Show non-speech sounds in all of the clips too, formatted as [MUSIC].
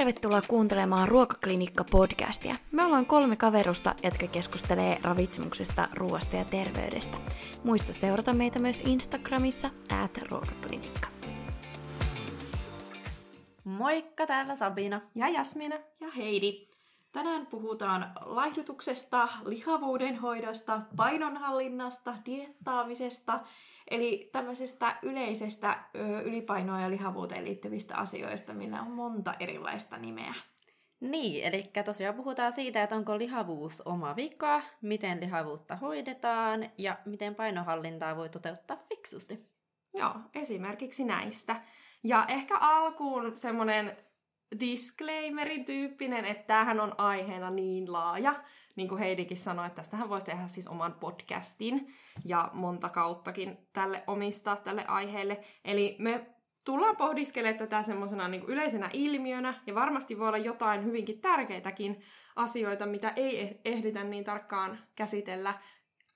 tervetuloa kuuntelemaan Ruokaklinikka-podcastia. Me ollaan kolme kaverusta, jotka keskustelee ravitsemuksesta, ruoasta ja terveydestä. Muista seurata meitä myös Instagramissa, at ruokaklinikka. Moikka, täällä Sabina. Ja Jasmina. Ja Heidi. Tänään puhutaan laihdutuksesta, lihavuuden hoidosta, painonhallinnasta, diettaamisesta, eli tämmöisestä yleisestä ö, ylipainoa ja lihavuuteen liittyvistä asioista, millä on monta erilaista nimeä. Niin, eli tosiaan puhutaan siitä, että onko lihavuus oma vika, miten lihavuutta hoidetaan ja miten painohallintaa voi toteuttaa fiksusti. Joo, esimerkiksi näistä. Ja ehkä alkuun semmoinen disclaimerin tyyppinen, että tämähän on aiheena niin laaja, niin kuin Heidikin sanoi, että tästähän voisi tehdä siis oman podcastin ja monta kauttakin tälle omistaa tälle aiheelle. Eli me tullaan pohdiskelemaan tätä semmoisena niin yleisenä ilmiönä, ja varmasti voi olla jotain hyvinkin tärkeitäkin asioita, mitä ei eh-, ehditä niin tarkkaan käsitellä,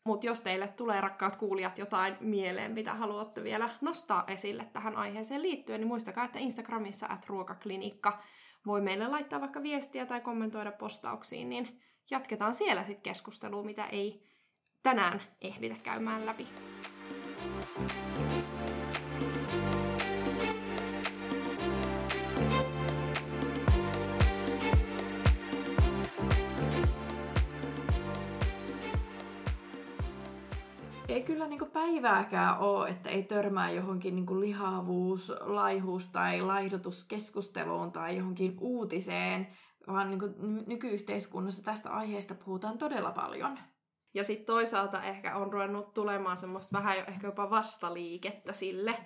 mutta jos teille tulee, rakkaat kuulijat, jotain mieleen, mitä haluatte vielä nostaa esille tähän aiheeseen liittyen, niin muistakaa, että Instagramissa at ruokaklinikka voi meille laittaa vaikka viestiä tai kommentoida postauksiin, niin jatketaan siellä sitten keskustelua, mitä ei tänään ehditä käymään läpi. ei kyllä niinku päivääkään ole, että ei törmää johonkin niinku lihavuus, laihuus tai laihdutuskeskusteluun tai johonkin uutiseen, vaan niinku nykyyhteiskunnassa tästä aiheesta puhutaan todella paljon. Ja sitten toisaalta ehkä on ruvennut tulemaan semmoista vähän jo ehkä jopa vastaliikettä sille,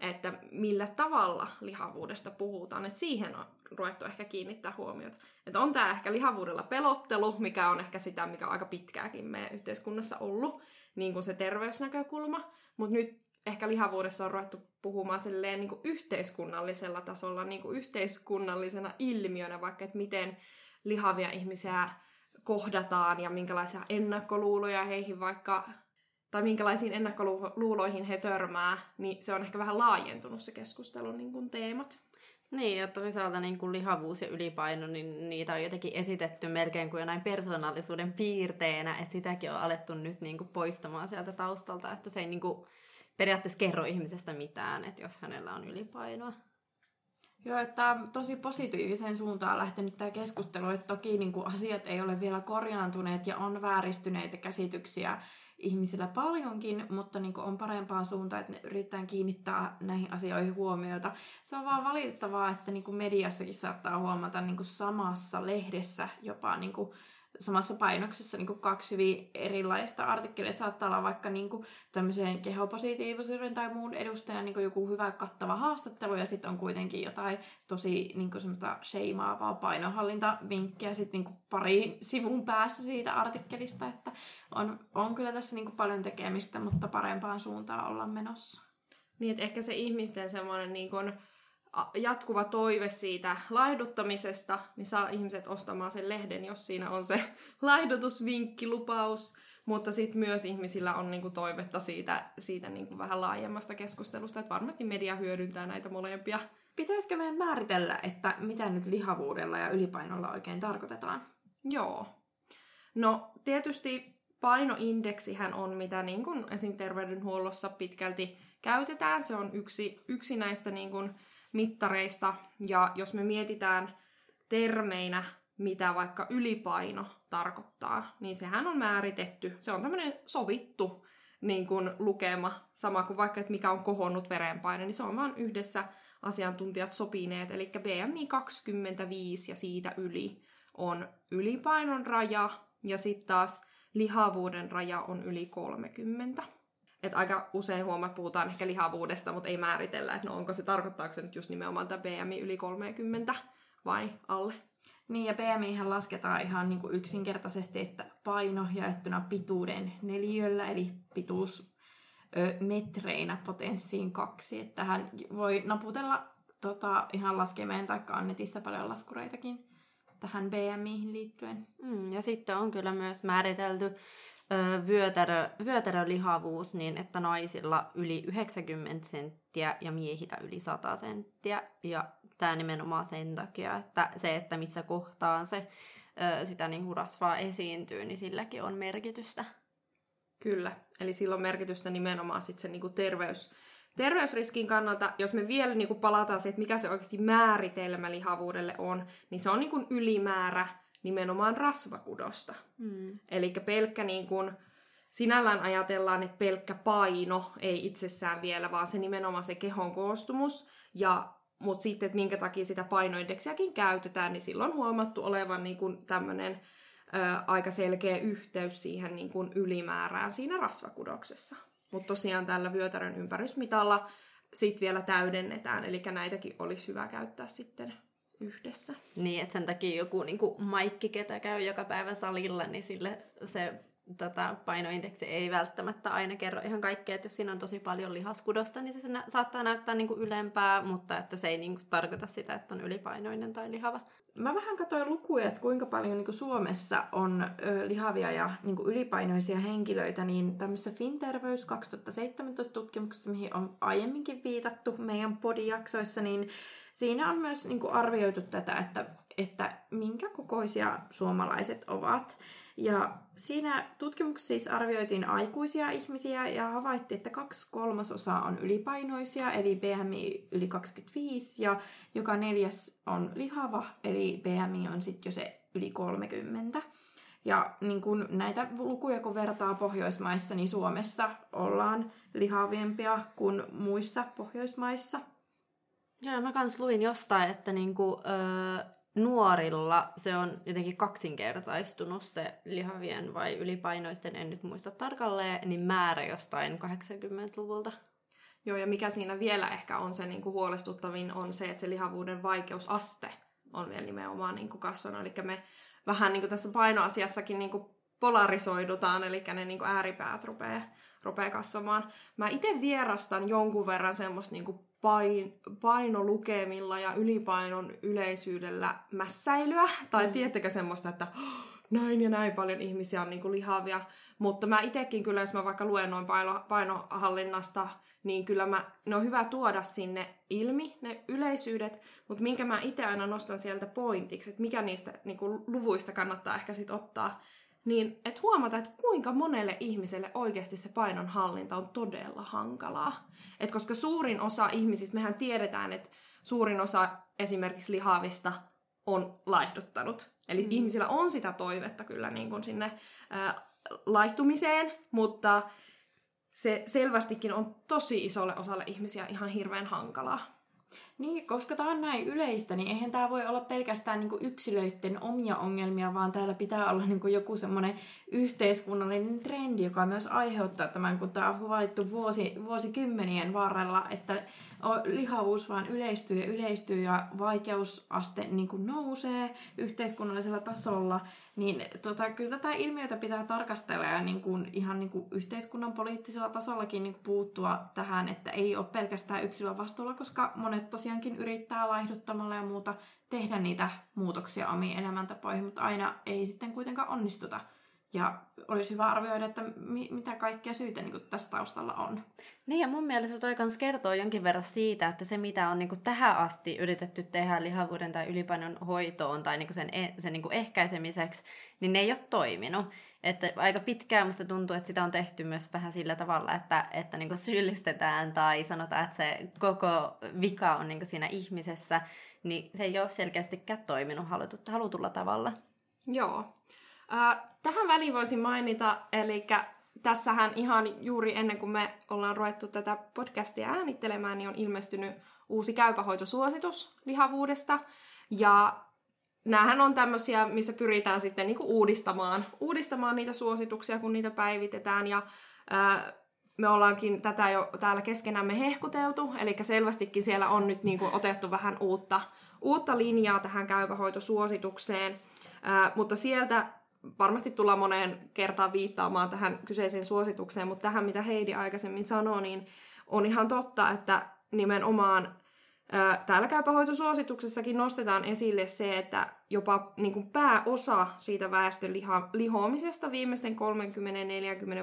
että millä tavalla lihavuudesta puhutaan. Että siihen on ruvettu ehkä kiinnittää huomiota. Että on tämä ehkä lihavuudella pelottelu, mikä on ehkä sitä, mikä on aika pitkääkin meidän yhteiskunnassa ollut niin kuin se terveysnäkökulma, mutta nyt ehkä lihavuudessa on ruvettu puhumaan silleen niin kuin yhteiskunnallisella tasolla, niin kuin yhteiskunnallisena ilmiönä, vaikka että miten lihavia ihmisiä kohdataan ja minkälaisia ennakkoluuloja heihin vaikka, tai minkälaisiin ennakkoluuloihin he törmää, niin se on ehkä vähän laajentunut se keskustelun niin kuin teemat. Niin, ja toisaalta niin kuin lihavuus ja ylipaino, niin niitä on jotenkin esitetty melkein kuin jonain persoonallisuuden piirteenä, että sitäkin on alettu nyt niin kuin poistamaan sieltä taustalta, että se ei niin kuin periaatteessa kerro ihmisestä mitään, että jos hänellä on ylipainoa. Joo, että tosi positiiviseen suuntaan lähtenyt tämä keskustelu, että toki niin kuin asiat ei ole vielä korjaantuneet ja on vääristyneitä käsityksiä ihmisillä paljonkin, mutta niin on parempaan suuntaan, että ne yritetään kiinnittää näihin asioihin huomiota. Se on vaan valitettavaa, että niin mediassakin saattaa huomata niin samassa lehdessä jopa niin samassa painoksessa niin kuin kaksi hyvin erilaista artikkelia. Saattaa olla vaikka niin kuin tämmöiseen kehopositiivisuuden tai muun edustajan niin kuin joku hyvä kattava haastattelu ja sitten on kuitenkin jotain tosi niin kuin semmoista sheimaavaa painohallintavinkkiä sitten niin pari sivun päässä siitä artikkelista, että on, on kyllä tässä niin kuin paljon tekemistä, mutta parempaan suuntaan ollaan menossa. Niin, että ehkä se ihmisten semmoinen niin kuin jatkuva toive siitä laihduttamisesta, niin saa ihmiset ostamaan sen lehden, jos siinä on se [LAUGHS] laihdutusvinkkilupaus. Mutta sitten myös ihmisillä on niinku toivetta siitä, siitä niinku vähän laajemmasta keskustelusta, että varmasti media hyödyntää näitä molempia. Pitäisikö meidän määritellä, että mitä nyt lihavuudella ja ylipainolla oikein tarkoitetaan? Joo. No tietysti painoindeksihän on, mitä niin kuin esim. terveydenhuollossa pitkälti käytetään. Se on yksi, yksi näistä niin kuin mittareista. Ja jos me mietitään termeinä, mitä vaikka ylipaino tarkoittaa, niin sehän on määritetty. Se on tämmöinen sovittu niin kuin lukema, sama kuin vaikka, että mikä on kohonnut verenpaine, niin se on vaan yhdessä asiantuntijat sopineet, eli BMI 25 ja siitä yli on ylipainon raja, ja sitten taas lihavuuden raja on yli 30. Et aika usein huomaat, puhutaan ehkä lihavuudesta, mutta ei määritellä, että no onko se, tarkoittaako se nyt just nimenomaan tämä BMI yli 30 vai alle. Niin, ja BMI lasketaan ihan niin kuin yksinkertaisesti, että paino jaettuna pituuden neliöllä, eli pituus ö, metreinä potenssiin kaksi. Että tähän voi naputella tota, ihan laskemeen tai annetissa paljon laskureitakin tähän BMIhin liittyen. Mm, ja sitten on kyllä myös määritelty vyötärö, vyötärölihavuus niin, että naisilla yli 90 senttiä ja miehillä yli 100 senttiä. Ja tämä nimenomaan sen takia, että se, että missä kohtaan se sitä niin kuin rasvaa esiintyy, niin silläkin on merkitystä. Kyllä, eli sillä on merkitystä nimenomaan sit sen niinku terveys, terveysriskin kannalta. Jos me vielä niinku palataan siihen, että mikä se oikeasti määritelmä lihavuudelle on, niin se on niinku ylimäärä nimenomaan rasvakudosta. Mm. Eli pelkkä niinku, sinällään ajatellaan, että pelkkä paino ei itsessään vielä, vaan se nimenomaan se kehon koostumus. Ja, mutta sitten, että minkä takia sitä painoindeksiäkin käytetään, niin silloin on huomattu olevan niinku tämmöinen ö, aika selkeä yhteys siihen niin kuin ylimäärään siinä rasvakudoksessa. Mutta tosiaan tällä vyötärön ympärysmitalla sitten vielä täydennetään, eli näitäkin olisi hyvä käyttää sitten yhdessä. Niin, että sen takia joku niin kuin Maikki, ketä käy joka päivä salilla, niin sille se tota, painoindeksi ei välttämättä aina kerro ihan kaikkea, että jos siinä on tosi paljon lihaskudosta, niin se saattaa näyttää niin kuin ylempää, mutta että se ei niin kuin tarkoita sitä, että on ylipainoinen tai lihava. Mä vähän katsoin lukuja, että kuinka paljon niin Suomessa on ö, lihavia ja niin ylipainoisia henkilöitä, niin tämmöisessä Finterveys 2017 tutkimuksessa, mihin on aiemminkin viitattu meidän podijaksoissa, niin siinä on myös niin arvioitu tätä, että, että minkä kokoisia suomalaiset ovat. Ja siinä tutkimuksessa siis arvioitiin aikuisia ihmisiä ja havaittiin, että kaksi kolmasosaa on ylipainoisia, eli BMI yli 25, ja joka neljäs on lihava, eli BMI on sitten jo se yli 30. Ja niin kun näitä lukuja kun vertaa Pohjoismaissa, niin Suomessa ollaan lihaviempia kuin muissa Pohjoismaissa. Joo, mä kans luin jostain, että niinku, öö, nuorilla se on jotenkin kaksinkertaistunut se lihavien vai ylipainoisten, en nyt muista tarkalleen, niin määrä jostain 80-luvulta. Joo, ja mikä siinä vielä ehkä on se niin kuin huolestuttavin, on se, että se lihavuuden vaikeusaste on vielä nimenomaan niin kuin kasvanut. Eli me vähän niin kuin tässä painoasiassakin niin kuin polarisoidutaan, eli ne niin kuin ääripäät rupeaa, rupeaa kasvamaan. Mä itse vierastan jonkun verran semmoista niin kuin pain, painolukemilla ja ylipainon yleisyydellä mässäilyä. Tai mm. tiettekö semmoista, että näin ja näin paljon ihmisiä on niin kuin lihavia. Mutta mä itekin kyllä, jos mä vaikka luen noin paino, painohallinnasta, niin kyllä mä, ne on hyvä tuoda sinne ilmi, ne yleisyydet, mutta minkä mä itse aina nostan sieltä pointiksi, että mikä niistä niin kuin, luvuista kannattaa ehkä sitten ottaa, niin että huomata, että kuinka monelle ihmiselle oikeasti se painonhallinta on todella hankalaa. Et koska suurin osa ihmisistä, mehän tiedetään, että suurin osa esimerkiksi lihavista on laihduttanut. Eli mm. ihmisillä on sitä toivetta kyllä niin kuin sinne ää, laihtumiseen, mutta se selvästikin on tosi isolle osalle ihmisiä ihan hirveän hankalaa. Niin, koska tämä on näin yleistä, niin eihän tämä voi olla pelkästään niin yksilöiden omia ongelmia, vaan täällä pitää olla niin joku semmoinen yhteiskunnallinen trendi, joka myös aiheuttaa tämän, kun tämä on havaittu vuosi, vuosikymmenien varrella, että lihavuus vaan yleistyy ja yleistyy ja vaikeusaste niin kuin nousee yhteiskunnallisella tasolla, niin tota, kyllä tätä ilmiötä pitää tarkastella ja niin kuin, ihan niin kuin yhteiskunnan poliittisella tasollakin niin kuin puuttua tähän, että ei ole pelkästään yksilön vastuulla, koska monet tosiaankin yrittää laihduttamalla ja muuta tehdä niitä muutoksia omiin elämäntapoihin, mutta aina ei sitten kuitenkaan onnistuta. Ja olisi hyvä arvioida, että mi- mitä kaikkia syitä niin tässä taustalla on. Niin ja mun mielestä toi kans kertoo jonkin verran siitä, että se mitä on niin tähän asti yritetty tehdä lihavuuden tai ylipainon hoitoon tai niin sen, e- sen niin ehkäisemiseksi, niin ne ei ole toiminut. Että aika pitkään musta tuntuu, että sitä on tehty myös vähän sillä tavalla, että, että niin syyllistetään tai sanotaan, että se koko vika on niin siinä ihmisessä, niin se ei ole selkeästikään toiminut halutulla tavalla. Joo. Äh, tähän väliin voisin mainita, eli tässähän ihan juuri ennen kuin me ollaan ruvettu tätä podcastia äänittelemään, niin on ilmestynyt uusi käypähoitosuositus lihavuudesta. Ja näähän on tämmöisiä, missä pyritään sitten niinku uudistamaan, uudistamaan niitä suosituksia, kun niitä päivitetään. Ja ää, me ollaankin tätä jo täällä keskenämme hehkuteltu, eli selvästikin siellä on nyt niinku otettu vähän uutta, uutta linjaa tähän käypähoitosuositukseen. Ää, mutta sieltä varmasti tullaan moneen kertaan viittaamaan tähän kyseiseen suositukseen, mutta tähän mitä Heidi aikaisemmin sanoi, niin on ihan totta, että nimenomaan Täällä käypähoitosuosituksessakin nostetaan esille se, että jopa niin kuin pääosa siitä väestön liha, lihoamisesta viimeisten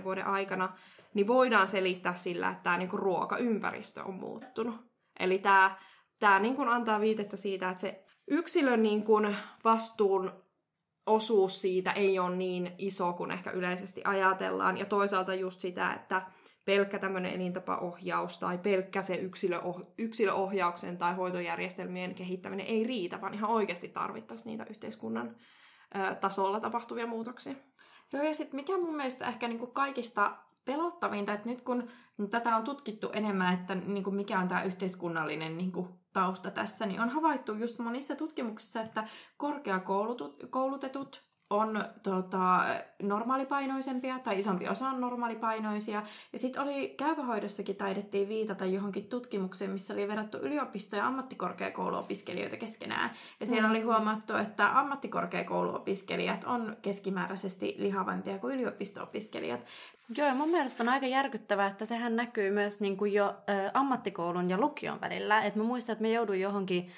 30-40 vuoden aikana niin voidaan selittää sillä, että tämä niin kuin ruokaympäristö on muuttunut. Eli tämä, tämä niin kuin antaa viitettä siitä, että se yksilön niin kuin vastuun osuus siitä ei ole niin iso kuin ehkä yleisesti ajatellaan. Ja toisaalta just sitä, että pelkkä tämmöinen elintapaohjaus tai pelkkä se yksilöoh- yksilöohjauksen tai hoitojärjestelmien kehittäminen ei riitä, vaan ihan oikeasti tarvittaisiin niitä yhteiskunnan ö, tasolla tapahtuvia muutoksia. Joo, ja sitten mikä mun mielestä ehkä niinku kaikista pelottavinta, että nyt kun tätä on tutkittu enemmän, että niinku mikä on tämä yhteiskunnallinen niinku tausta tässä, niin on havaittu just monissa tutkimuksissa, että korkeakoulutetut on tota, normaalipainoisempia tai isompi osa on normaalipainoisia. Ja sitten oli käypähoidossakin taidettiin viitata johonkin tutkimukseen, missä oli verrattu yliopisto- ja ammattikorkeakouluopiskelijoita keskenään. Ja siellä oli huomattu, että ammattikorkeakouluopiskelijat on keskimääräisesti lihavampia kuin yliopisto-opiskelijat. Joo, ja mun mielestä on aika järkyttävää, että sehän näkyy myös niin kuin jo ö, ammattikoulun ja lukion välillä. Et mä muistan, että me joudun johonkin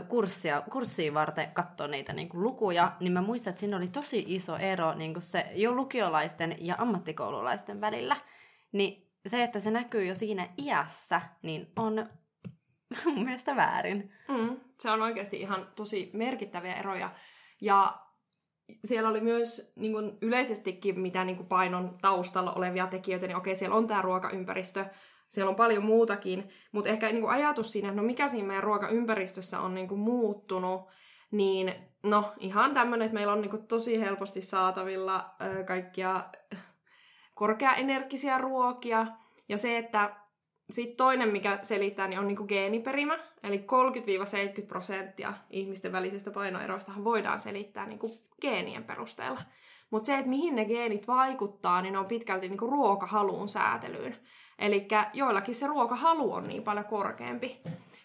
ö, kurssia, kurssiin varten katsoa niitä niin kuin lukuja, niin mä muistan, että siinä oli tosi iso ero niin kuin se jo lukiolaisten ja ammattikoululaisten välillä. Niin se, että se näkyy jo siinä iässä, niin on [LAUGHS] mun mielestä väärin. Mm, se on oikeasti ihan tosi merkittäviä eroja. Ja siellä oli myös niin kuin yleisestikin, mitä niin kuin painon taustalla olevia tekijöitä, niin okei, siellä on tämä ruokaympäristö, siellä on paljon muutakin, mutta ehkä niin kuin ajatus siinä, että no mikä siinä meidän ruokaympäristössä on niin kuin muuttunut, niin no ihan tämmöinen, että meillä on niin kuin tosi helposti saatavilla ö, kaikkia korkeaenergisiä ruokia, ja se, että sitten toinen, mikä selittää, niin on niinku geeniperimä. Eli 30-70 prosenttia ihmisten välisistä painoeroista voidaan selittää niinku geenien perusteella. Mutta se, että mihin ne geenit vaikuttaa, niin on pitkälti niinku ruokahaluun säätelyyn. Eli joillakin se ruokahalu on niin paljon korkeampi.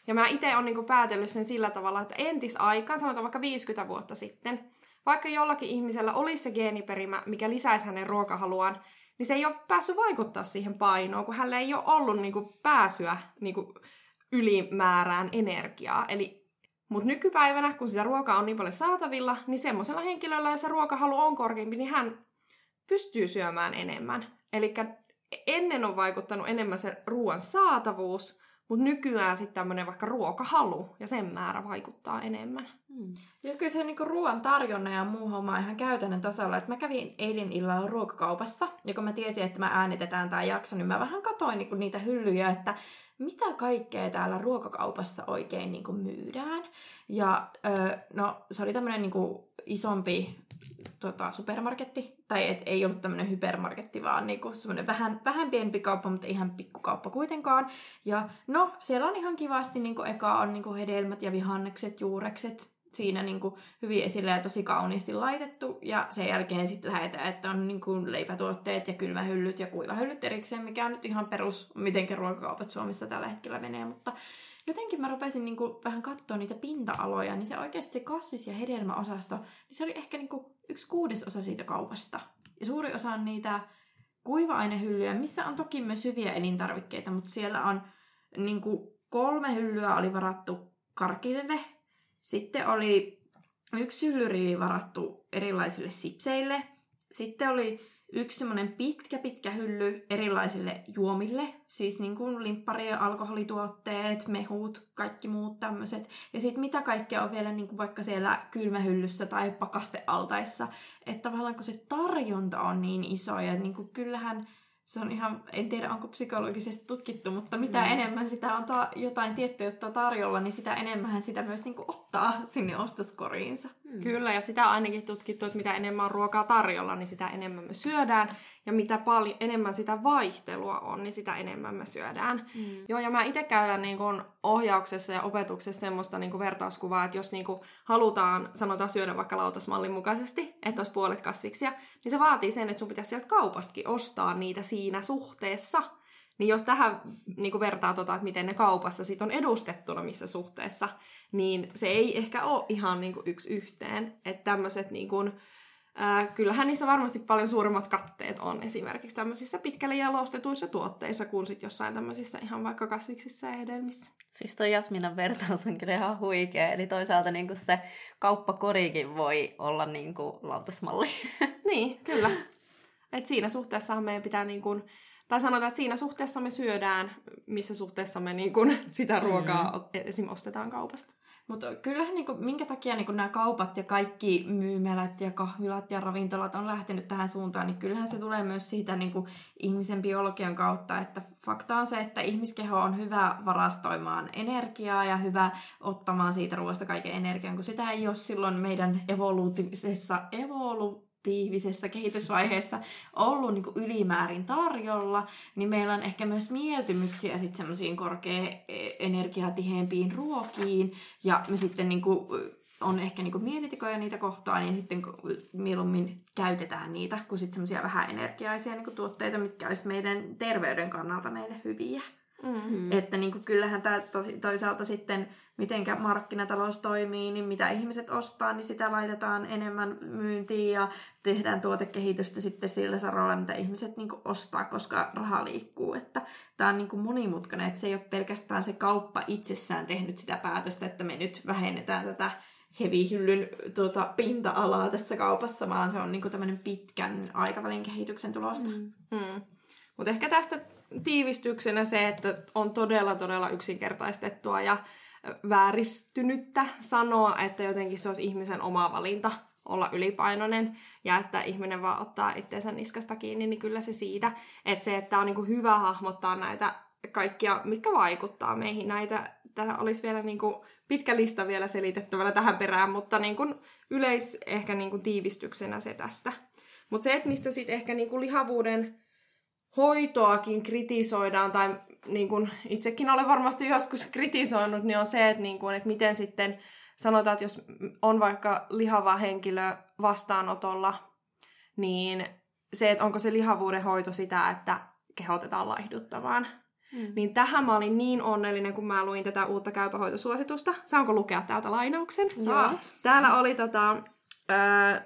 Ja mä itse olen niinku päätellyt sen sillä tavalla, että entisaikaan, sanotaan vaikka 50 vuotta sitten, vaikka jollakin ihmisellä olisi se geeniperimä, mikä lisäisi hänen ruokahaluaan, niin se ei ole päässyt vaikuttaa siihen painoon, kun hänellä ei ole ollut niin kuin, pääsyä niin kuin, ylimäärään energiaa. Eli, mutta nykypäivänä, kun sitä ruokaa on niin paljon saatavilla, niin semmoisella henkilöllä, jos se ruokahalu on korkeampi, niin hän pystyy syömään enemmän. Eli ennen on vaikuttanut enemmän se ruoan saatavuus, mutta nykyään sitten tämmöinen vaikka ruokahalu ja sen määrä vaikuttaa enemmän. Hmm. Ja kyllä se niinku ruoan tarjonna ja muu homma ihan käytännön tasolla. Et mä kävin eilen illalla ruokakaupassa, ja kun mä tiesin, että mä äänitetään tämä jakso, niin mä vähän katoin niinku niitä hyllyjä, että mitä kaikkea täällä ruokakaupassa oikein niinku myydään. Ja ö, no, se oli tämmöinen niinku isompi tota, supermarketti, tai et ei ollut tämmöinen hypermarketti, vaan niinku semmoinen vähän, vähän pienempi kauppa, mutta ihan pikkukauppa kuitenkaan. Ja no, siellä on ihan kivasti, niinku eka on niinku hedelmät ja vihannekset, juurekset, siinä niin kuin hyvin esille ja tosi kauniisti laitettu. Ja sen jälkeen sitten lähdetään, että on niin kuin leipätuotteet ja kylmähyllyt ja kuivahyllyt erikseen, mikä on nyt ihan perus, miten ruokakaupat Suomessa tällä hetkellä menee. Mutta jotenkin mä rupesin niin kuin vähän katsoa niitä pinta-aloja, niin se oikeasti se kasvis- ja hedelmäosasto, niin se oli ehkä niin kuin yksi kuudesosa siitä kaupasta. Ja suuri osa on niitä kuiva-ainehyllyjä, missä on toki myös hyviä elintarvikkeita, mutta siellä on niin kuin kolme hyllyä oli varattu karkille, sitten oli yksi hyllyrivi varattu erilaisille sipseille. Sitten oli yksi semmoinen pitkä, pitkä hylly erilaisille juomille, siis niin kuin limpparien alkoholituotteet, mehut, kaikki muut tämmöiset. Ja sitten mitä kaikkea on vielä niin kuin vaikka siellä kylmähyllyssä tai pakastealtaissa, että tavallaan kun se tarjonta on niin iso ja niin kuin kyllähän se on ihan, en tiedä onko psykologisesti tutkittu, mutta mitä mm. enemmän sitä on ta- jotain tiettyä juttua tarjolla, niin sitä enemmän sitä myös niinku ottaa [LAUGHS] sinne ostoskoriinsa. Mm. Kyllä, ja sitä on ainakin tutkittu, että mitä enemmän on ruokaa tarjolla, niin sitä enemmän me syödään. Ja mitä paljon enemmän sitä vaihtelua on, niin sitä enemmän me syödään. Mm. Joo, ja mä itse käytän niin kun ohjauksessa ja opetuksessa semmoista niin kun vertauskuvaa, että jos niin kun halutaan, sanotaan syödä vaikka lautasmallin mukaisesti, että olisi puolet kasviksia, niin se vaatii sen, että sun pitäisi sieltä kaupastakin ostaa niitä siinä suhteessa. Niin jos tähän niin vertaa tota, että miten ne kaupassa sit on edustettuna missä suhteessa, niin se ei ehkä ole ihan niin kuin yksi yhteen. Että tämmöiset niin kuin, äh, kyllähän niissä varmasti paljon suuremmat katteet on esimerkiksi tämmöisissä pitkälle jalostetuissa tuotteissa kuin sit jossain tämmöisissä ihan vaikka kasviksissa ja hedelmissä. Siis toi Jasminan vertaus on kyllä ihan huikea. Eli toisaalta niin se kauppakorikin voi olla niin kuin lautasmalli. [LAUGHS] Niin, kyllä. Et siinä suhteessa meidän pitää niin kuin, tai sanotaan, että siinä suhteessa me syödään, missä suhteessa me niin kuin sitä ruokaa mm. esim. ostetaan kaupasta. Mutta kyllähän niinku, minkä takia niinku nämä kaupat ja kaikki myymälät ja kahvilat ja ravintolat on lähtenyt tähän suuntaan, niin kyllähän se tulee myös siitä niinku, ihmisen biologian kautta, että fakta on se, että ihmiskeho on hyvä varastoimaan energiaa ja hyvä ottamaan siitä ruoasta kaiken energian, kun sitä ei ole silloin meidän evoluutiivisessa evolu tiivisessä kehitysvaiheessa ollut niin ylimäärin tarjolla, niin meillä on ehkä myös mieltymyksiä sitten semmoisiin korkea e, ruokiin, ja me sitten niin kuin, on ehkä niin mielitikoja niitä kohtaan, niin sitten mieluummin käytetään niitä kuin sitten semmoisia vähän energiaisia niin tuotteita, mitkä olisi meidän terveyden kannalta meille hyviä. Mm-hmm. Että niin kuin, kyllähän tämä toisaalta sitten, mitenkä markkinatalous toimii, niin mitä ihmiset ostaa, niin sitä laitetaan enemmän myyntiin ja tehdään tuotekehitystä sitten sillä saralla, mitä ihmiset niin kuin, ostaa, koska raha liikkuu. Että tämä on niin kuin monimutkainen, että se ei ole pelkästään se kauppa itsessään tehnyt sitä päätöstä, että me nyt vähennetään tätä hevihyllyn tuota, pinta-alaa tässä kaupassa, vaan se on niin kuin tämmöinen pitkän aikavälin kehityksen tulosta. Mm. Mm. Mutta ehkä tästä tiivistyksenä se, että on todella todella yksinkertaistettua ja vääristynyttä sanoa, että jotenkin se olisi ihmisen oma valinta olla ylipainoinen ja että ihminen vaan ottaa itseensä niskasta kiinni, niin kyllä se siitä, että se, että on niin hyvä hahmottaa näitä kaikkia, mitkä vaikuttaa meihin. Näitä, tämä olisi vielä niin kuin pitkä lista vielä selitettävällä tähän perään, mutta niin kuin yleis ehkä niin kuin tiivistyksenä se tästä. Mutta se, että mistä sitten ehkä niin kuin lihavuuden hoitoakin kritisoidaan, tai niin kuin itsekin olen varmasti joskus kritisoinut, niin on se, että, niin kuin, että miten sitten sanotaan, että jos on vaikka lihava henkilö vastaanotolla, niin se, että onko se lihavuuden hoito sitä, että kehotetaan laihduttamaan. Mm. Niin tähän mä olin niin onnellinen, kun mä luin tätä uutta käypähoitosuositusta. Saanko lukea täältä lainauksen? Saat. Täällä oli tota, öö,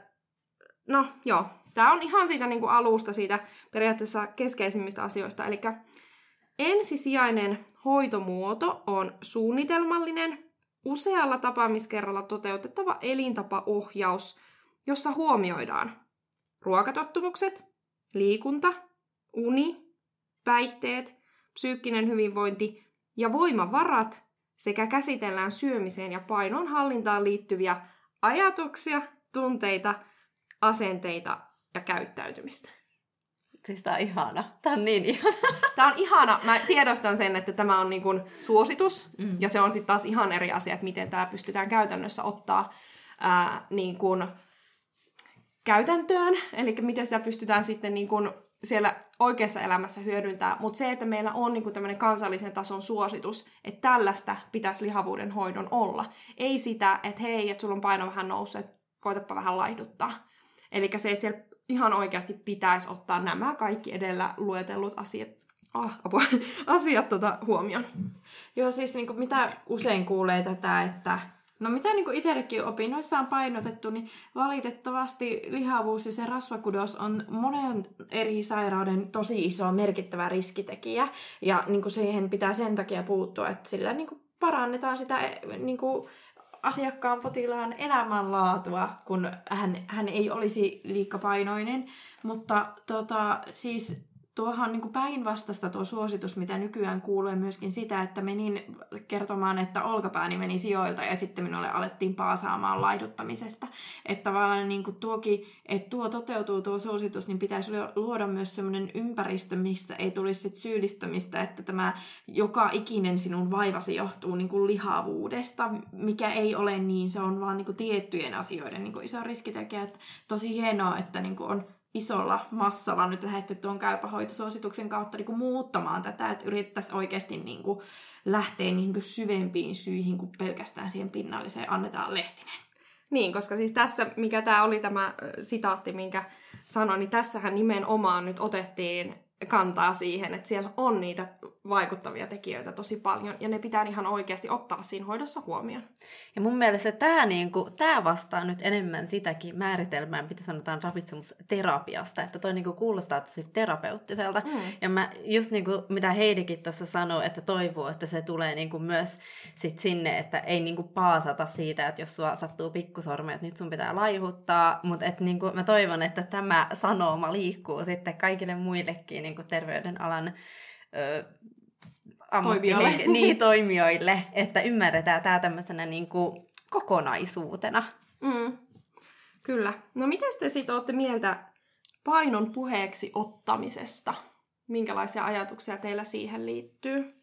no joo, Tämä on ihan siitä niin kuin alusta, siitä periaatteessa keskeisimmistä asioista. Eli ensisijainen hoitomuoto on suunnitelmallinen, usealla tapaamiskerralla toteutettava elintapaohjaus, jossa huomioidaan ruokatottumukset, liikunta, uni, päihteet, psyykkinen hyvinvointi ja voimavarat sekä käsitellään syömiseen ja painon hallintaan liittyviä ajatuksia, tunteita, asenteita ja käyttäytymistä. Siis tää on ihana. Tää on niin ihana. [LAUGHS] Tää on ihana. Mä tiedostan sen, että tämä on niin suositus. Mm. Ja se on sitten taas ihan eri asia, että miten tämä pystytään käytännössä ottaa ää, niin kuin käytäntöön. Eli miten sitä pystytään sitten niin kuin siellä oikeassa elämässä hyödyntää. Mutta se, että meillä on niin tämmöinen kansallisen tason suositus, että tällaista pitäisi lihavuuden hoidon olla. Ei sitä, että hei, että sulla on paino vähän noussut, että koitapa vähän laihduttaa. Eli se, että siellä ihan oikeasti pitäisi ottaa nämä kaikki edellä luetellut asiat, ah, apua, [LAUGHS] asiat tota, huomioon. Joo, siis niin kuin, mitä usein kuulee tätä, että No mitä niin itsellekin opinnoissa on painotettu, niin valitettavasti lihavuus ja se rasvakudos on monen eri sairauden tosi iso merkittävä riskitekijä. Ja niin kuin siihen pitää sen takia puuttua, että sillä niin kuin parannetaan sitä niin kuin asiakkaan potilaan elämänlaatua, kun hän, hän ei olisi liikapainoinen. Mutta tota, siis tuohan niin päinvastasta tuo suositus, mitä nykyään kuulee myöskin sitä, että menin kertomaan, että olkapääni meni sijoilta ja sitten minulle alettiin paasaamaan laiduttamisesta. Että tavallaan niin kuin tuokin, että tuo toteutuu tuo suositus, niin pitäisi luoda myös sellainen ympäristö, mistä ei tulisi sit syyllistämistä, että tämä joka ikinen sinun vaivasi johtuu niin kuin lihavuudesta, mikä ei ole niin, se on vaan niin kuin tiettyjen asioiden niin kuin iso riskitekijä. Että tosi hienoa, että niin kuin on isolla massalla nyt lähdetty tuon käypähoitosuosituksen kautta niin kuin muuttamaan tätä, että yrittäisiin oikeasti niin kuin lähteä niin kuin syvempiin syihin kuin pelkästään siihen pinnalliseen annetaan lehtinen. Niin, koska siis tässä, mikä tämä oli tämä sitaatti, minkä sanoin, niin tässähän nimenomaan nyt otettiin kantaa siihen, että siellä on niitä vaikuttavia tekijöitä tosi paljon, ja ne pitää ihan oikeasti ottaa siinä hoidossa huomioon. Ja mun mielestä tämä niinku, tää vastaa nyt enemmän sitäkin määritelmää, mitä sanotaan ravitsemusterapiasta, että toi niinku kuulostaa tosi terapeuttiselta. Mm. Ja mä just niinku, mitä Heidikin tuossa sanoi, että toivoo, että se tulee niinku myös sit sinne, että ei niinku paasata siitä, että jos sua sattuu pikkusormi, että nyt sun pitää laihuttaa, mutta et niinku, mä toivon, että tämä sanoma liikkuu sitten kaikille muillekin niinku terveydenalan ö, Toimijoille. niin, [LAUGHS] toimijoille, että ymmärretään tämä tämmöisenä niin kuin kokonaisuutena. Mm. Kyllä. No miten te sitten olette mieltä painon puheeksi ottamisesta? Minkälaisia ajatuksia teillä siihen liittyy?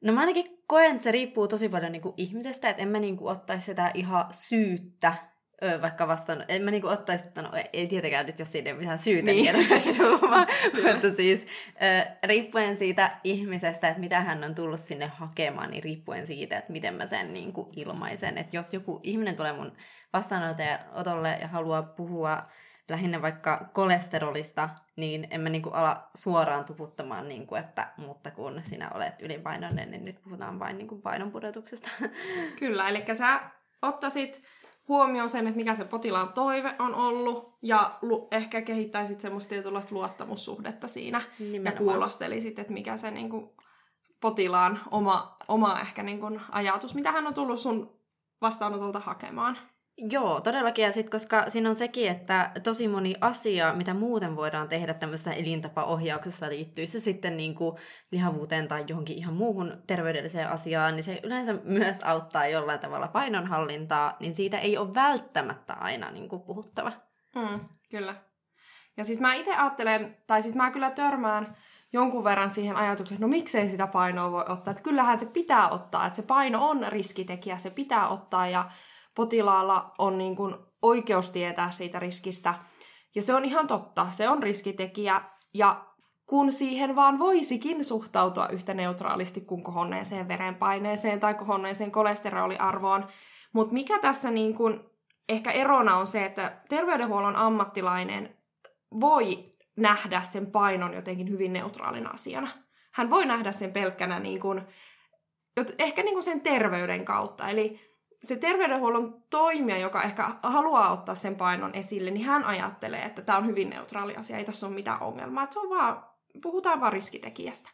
No mä ainakin koen, että se riippuu tosi paljon niin kuin ihmisestä, että en mä niin kuin ottaisi sitä ihan syyttä vaikka vastaan, en mä niinku ottaisi, no ei tietenkään nyt, jos siinä ei ole mitään syytä niin. [LAUGHS] mutta siis ö, riippuen siitä ihmisestä, että mitä hän on tullut sinne hakemaan, niin riippuen siitä, että miten mä sen niinku ilmaisen. Että jos joku ihminen tulee mun vastaanotolle ja haluaa puhua lähinnä vaikka kolesterolista, niin en mä niinku ala suoraan tuputtamaan, niinku, että mutta kun sinä olet ylipainoinen, niin nyt puhutaan vain niinku painonpudotuksesta. Kyllä, eli sä ottaisit huomioon sen, että mikä se potilaan toive on ollut, ja lu- ehkä kehittäisit semmoista tietynlaista luottamussuhdetta siinä, Nimenomaan. ja kuulostelisit, että mikä se niin kuin, potilaan oma, oma ehkä niin kuin, ajatus, mitä hän on tullut sun vastaanotolta hakemaan. Joo, todellakin. Ja sit, koska siinä on sekin, että tosi moni asia, mitä muuten voidaan tehdä tämmöisessä elintapaohjauksessa, liittyy se sitten niin kuin lihavuuteen tai johonkin ihan muuhun terveydelliseen asiaan, niin se yleensä myös auttaa jollain tavalla painonhallintaa, niin siitä ei ole välttämättä aina niin kuin puhuttava. Mm, kyllä. Ja siis mä itse ajattelen, tai siis mä kyllä törmään jonkun verran siihen ajatukseen, että no miksei sitä painoa voi ottaa. Että kyllähän se pitää ottaa, että se paino on riskitekijä, se pitää ottaa ja potilaalla on niin kuin oikeus tietää siitä riskistä. Ja se on ihan totta, se on riskitekijä. Ja kun siihen vaan voisikin suhtautua yhtä neutraalisti kuin kohonneeseen verenpaineeseen tai kohonneeseen kolesteroliarvoon. Mutta mikä tässä niin kuin ehkä erona on se, että terveydenhuollon ammattilainen voi nähdä sen painon jotenkin hyvin neutraalina asiana. Hän voi nähdä sen pelkkänä niin kuin, ehkä niin kuin sen terveyden kautta. Eli se terveydenhuollon toimija, joka ehkä haluaa ottaa sen painon esille, niin hän ajattelee, että tämä on hyvin neutraali asia, ei tässä ole mitään ongelmaa. Että se on vaan, puhutaan vaan riskitekijästä.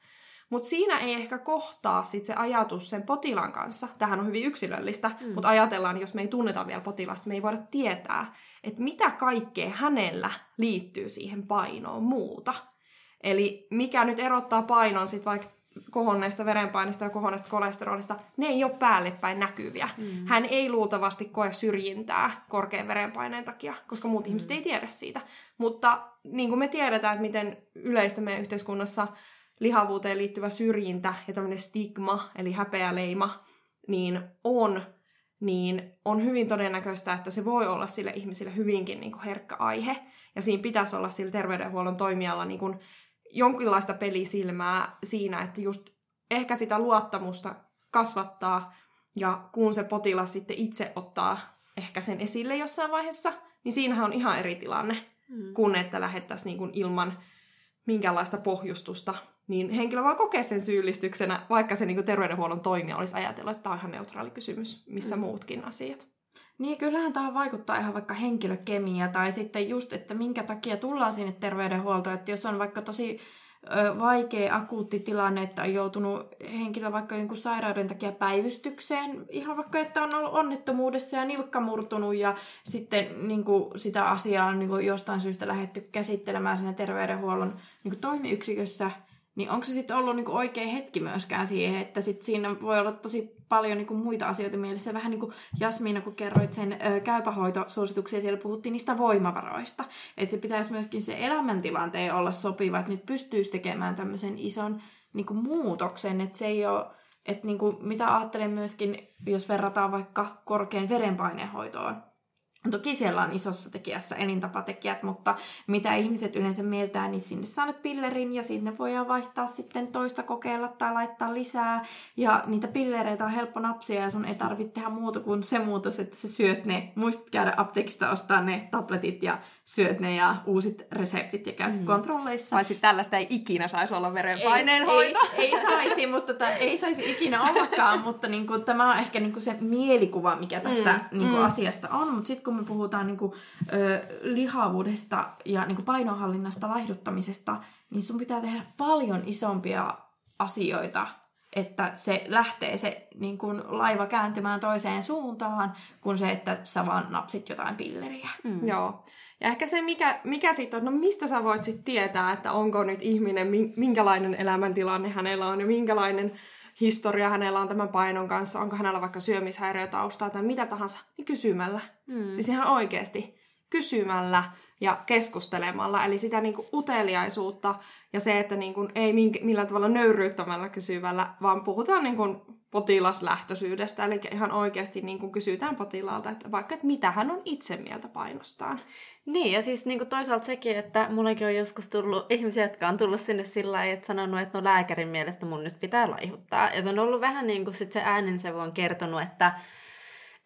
Mutta siinä ei ehkä kohtaa sit se ajatus sen potilaan kanssa. Tähän on hyvin yksilöllistä, mm. mutta ajatellaan, jos me ei tunneta vielä potilasta, me ei voida tietää, että mitä kaikkea hänellä liittyy siihen painoon muuta. Eli mikä nyt erottaa painon sitten vaikka kohonneesta verenpaineesta ja kohonneesta kolesterolista, ne ei ole päällepäin näkyviä. Mm. Hän ei luultavasti koe syrjintää korkean verenpaineen takia, koska muut mm. ihmiset ei tiedä siitä. Mutta niin kuin me tiedetään, että miten yleistä meidän yhteiskunnassa lihavuuteen liittyvä syrjintä ja tämmöinen stigma, eli häpeäleima, niin on, niin on hyvin todennäköistä, että se voi olla sille ihmisille hyvinkin niin kuin herkkä aihe. Ja siinä pitäisi olla sillä terveydenhuollon toimijalla niin kuin jonkinlaista pelisilmää siinä, että just ehkä sitä luottamusta kasvattaa ja kun se potilas sitten itse ottaa ehkä sen esille jossain vaiheessa, niin siinähän on ihan eri tilanne mm. kuin että lähettäisiin niin kuin ilman minkäänlaista pohjustusta. Niin henkilö voi kokea sen syyllistyksenä, vaikka se niin kuin terveydenhuollon toimija olisi ajatellut, että tämä on ihan neutraali kysymys, missä mm. muutkin asiat. Niin, kyllähän tähän vaikuttaa ihan vaikka henkilökemia tai sitten just, että minkä takia tullaan sinne terveydenhuoltoon. Että jos on vaikka tosi vaikea akuutti tilanne, että on joutunut henkilö vaikka jonkun sairauden takia päivystykseen, ihan vaikka, että on ollut onnettomuudessa ja nilkka murtunut ja sitten niin kuin, sitä asiaa on niin kuin, jostain syystä lähdetty käsittelemään siinä terveydenhuollon niin kuin, toimiyksikössä, niin onko se sitten ollut niinku oikea hetki myöskään siihen, että sit siinä voi olla tosi paljon niinku muita asioita mielessä. Vähän niin kuin Jasmiina, kun kerroit sen ö, käypähoitosuosituksia, siellä puhuttiin niistä voimavaroista. Että se pitäisi myöskin se elämäntilanteen olla sopiva, että nyt pystyisi tekemään tämmöisen ison niinku muutoksen, että se ei ole, että niinku, mitä ajattelen myöskin, jos verrataan vaikka korkean verenpainehoitoon, Toki siellä on isossa tekijässä elintapatekijät, mutta mitä ihmiset yleensä mieltää, niin sinne saa nyt pillerin ja sinne voidaan vaihtaa sitten toista kokeilla tai laittaa lisää. Ja niitä pillereitä on helppo napsia ja sun ei tarvitse tehdä muuta kuin se muutos, että sä syöt ne. Muistat käydä apteekista ostaa ne tabletit ja syöt ne ja uusit reseptit ja käyt mm. kontrolleissa. Paitsi tällaista ei ikinä saisi olla verenpaineen ei, hoito. Ei, ei saisi, mutta t- ei saisi ikinä ollakaan, mutta niinku, tämä on ehkä niinku se mielikuva, mikä tästä mm. Niinku, mm. asiasta on. Mutta sitten kun me puhutaan niinku, ö, lihavuudesta ja niinku, painonhallinnasta, laihduttamisesta, niin sun pitää tehdä paljon isompia asioita että se lähtee se niin kuin laiva kääntymään toiseen suuntaan, kuin se, että sä vaan napsit jotain pilleriä. Mm. Joo. Ja ehkä se, mikä, mikä sitten on, no mistä sä voit sitten tietää, että onko nyt ihminen, minkälainen elämäntilanne hänellä on ja minkälainen historia hänellä on tämän painon kanssa, onko hänellä vaikka syömishäiriötaustaa tai mitä tahansa, niin kysymällä. Mm. Siis ihan oikeasti kysymällä ja keskustelemalla. Eli sitä niin kuin uteliaisuutta ja se, että niin kuin ei millään tavalla nöyryyttämällä kysyvällä, vaan puhutaan niin kuin potilaslähtöisyydestä. Eli ihan oikeasti niin kuin kysytään potilaalta, että vaikka että mitä hän on itse mieltä painostaan. Niin, ja siis niin kuin toisaalta sekin, että mullekin on joskus tullut [LAUGHS] ihmisiä, jotka on tullut sinne sillä lailla, että sanonut, että no lääkärin mielestä mun nyt pitää laihuttaa. Ja se on ollut vähän niin kuin sit se äänensävy on kertonut, että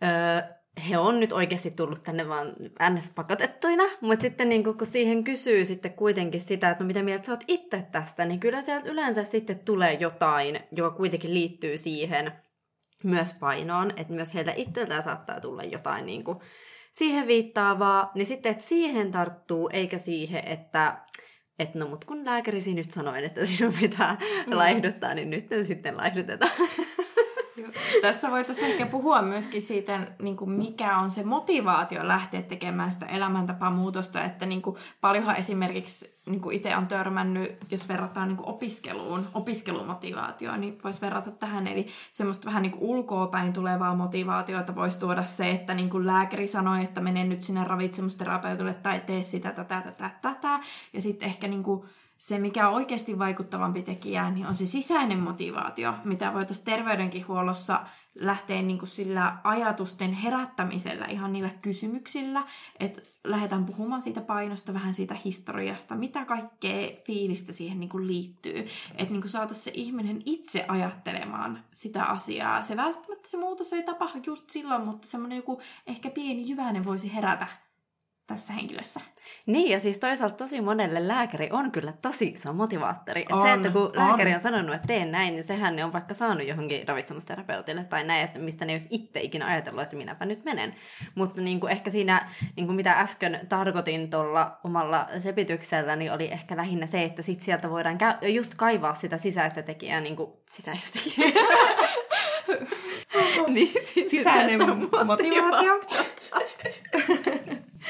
öö, he on nyt oikeasti tullut tänne vaan ns. pakotettuina, mutta sitten niin kun siihen kysyy sitten kuitenkin sitä, että no mitä mieltä sä oot itse tästä, niin kyllä sieltä yleensä sitten tulee jotain, joka kuitenkin liittyy siihen myös painoon, että myös heiltä itseltään saattaa tulla jotain niin kuin siihen viittaavaa, niin sitten, että siihen tarttuu, eikä siihen, että että no mut kun lääkärisi nyt sanoin, että sinun pitää mm. laihduttaa, niin nyt sitten laihdutetaan. [LAUGHS] Tässä voitaisiin ehkä puhua myöskin siitä, niin kuin mikä on se motivaatio lähteä tekemään sitä elämäntapamuutosta, että niin kuin paljonhan esimerkiksi niin kuin itse on törmännyt, jos verrataan niin kuin opiskeluun, opiskelumotivaatioon, niin voisi verrata tähän, eli semmoista vähän niin kuin ulkoopäin tulevaa motivaatiota voisi tuoda se, että niin kuin lääkäri sanoi, että mene nyt sinne ravitsemusterapeutille tai tee sitä, tätä, tätä, tätä, ja sitten ehkä niin kuin se, mikä on oikeasti vaikuttavampi tekijä, niin on se sisäinen motivaatio, mitä voitaisiin terveydenkin huollossa lähteä niin kuin sillä ajatusten herättämisellä, ihan niillä kysymyksillä, että lähdetään puhumaan siitä painosta, vähän siitä historiasta, mitä kaikkea fiilistä siihen niin kuin liittyy. Että niin saataisiin se ihminen itse ajattelemaan sitä asiaa. Se välttämättä se muutos ei tapahdu just silloin, mutta semmoinen joku ehkä pieni jyväinen voisi herätä tässä henkilössä. Niin, ja siis toisaalta tosi monelle lääkäri on kyllä tosi iso motivaattori. On, se, että kun lääkäri on. on sanonut, että teen näin, niin sehän ne on vaikka saanut johonkin ravitsemusterapeutille tai näin, että mistä ne olisi itse ikinä ajatellut, että minäpä nyt menen. Mutta niin kuin ehkä siinä, niin kuin mitä äsken tarkoitin tuolla omalla sepityksellä, niin oli ehkä lähinnä se, että sit sieltä voidaan kä- just kaivaa sitä sisäistä tekijää, niin kuin sisäistä tekijää. [LAUGHS] niin, siis sisäinen motivaatio.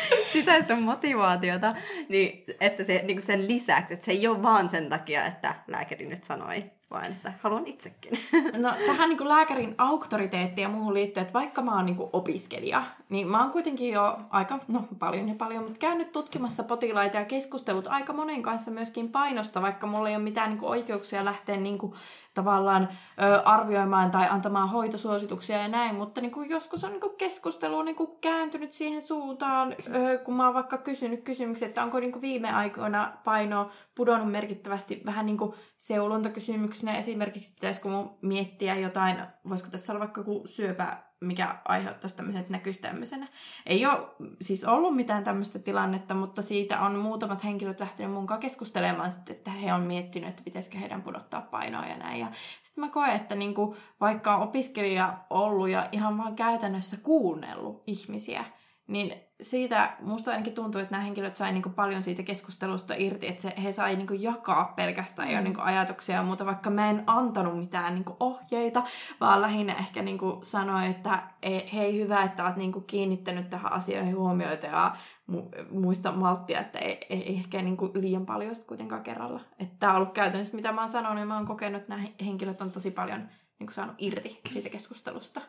[LAUGHS] sisäistä motivaatiota, niin että se, niin sen lisäksi, että se ei ole vaan sen takia, että lääkäri nyt sanoi, vaan että haluan itsekin. [LAUGHS] No tähän niin kuin lääkärin auktoriteettiin ja muuhun liittyen, että vaikka mä oon niin kuin opiskelija, niin mä oon kuitenkin jo aika, no paljon ja paljon, mutta käynyt tutkimassa potilaita ja keskustellut aika monen kanssa myöskin painosta, vaikka mulla ei ole mitään niin kuin oikeuksia lähteä niin kuin tavallaan ö, arvioimaan tai antamaan hoitosuosituksia ja näin, mutta niin kuin joskus on niin kuin keskustelu niin kuin kääntynyt siihen suuntaan, ö, kun mä oon vaikka kysynyt kysymyksiä, että onko niin kuin viime aikoina paino pudonnut merkittävästi vähän niin kuin seulontakysymyksinä esimerkiksi, pitäisikö mun miettiä jotain, voisiko tässä olla vaikka joku syöpä mikä aiheuttaisi tämmöisen, että näkyisi tämmöisenä. Ei ole siis ollut mitään tämmöistä tilannetta, mutta siitä on muutamat henkilöt lähtenyt mukaan keskustelemaan, sitten, että he on miettinyt, että pitäisikö heidän pudottaa painoa ja näin. Ja sitten mä koen, että niinku, vaikka on opiskelija ollut ja ihan vaan käytännössä kuunnellut ihmisiä, niin siitä musta ainakin tuntuu, että nämä henkilöt sai niinku paljon siitä keskustelusta irti, että se, he sai niinku jakaa pelkästään mm. jo niinku ajatuksia ja muuta, vaikka mä en antanut mitään niinku ohjeita, vaan lähinnä ehkä niinku sanoi, että e, hei hyvä, että oot niinku kiinnittänyt tähän asioihin huomioita ja mu- muista malttia, että ei, ei ehkä niinku liian paljon kuitenkaan kerralla. Että tämä on ollut käytännössä, mitä mä oon sanonut, ja mä oon kokenut, että nämä henkilöt on tosi paljon niinku saanut irti siitä keskustelusta.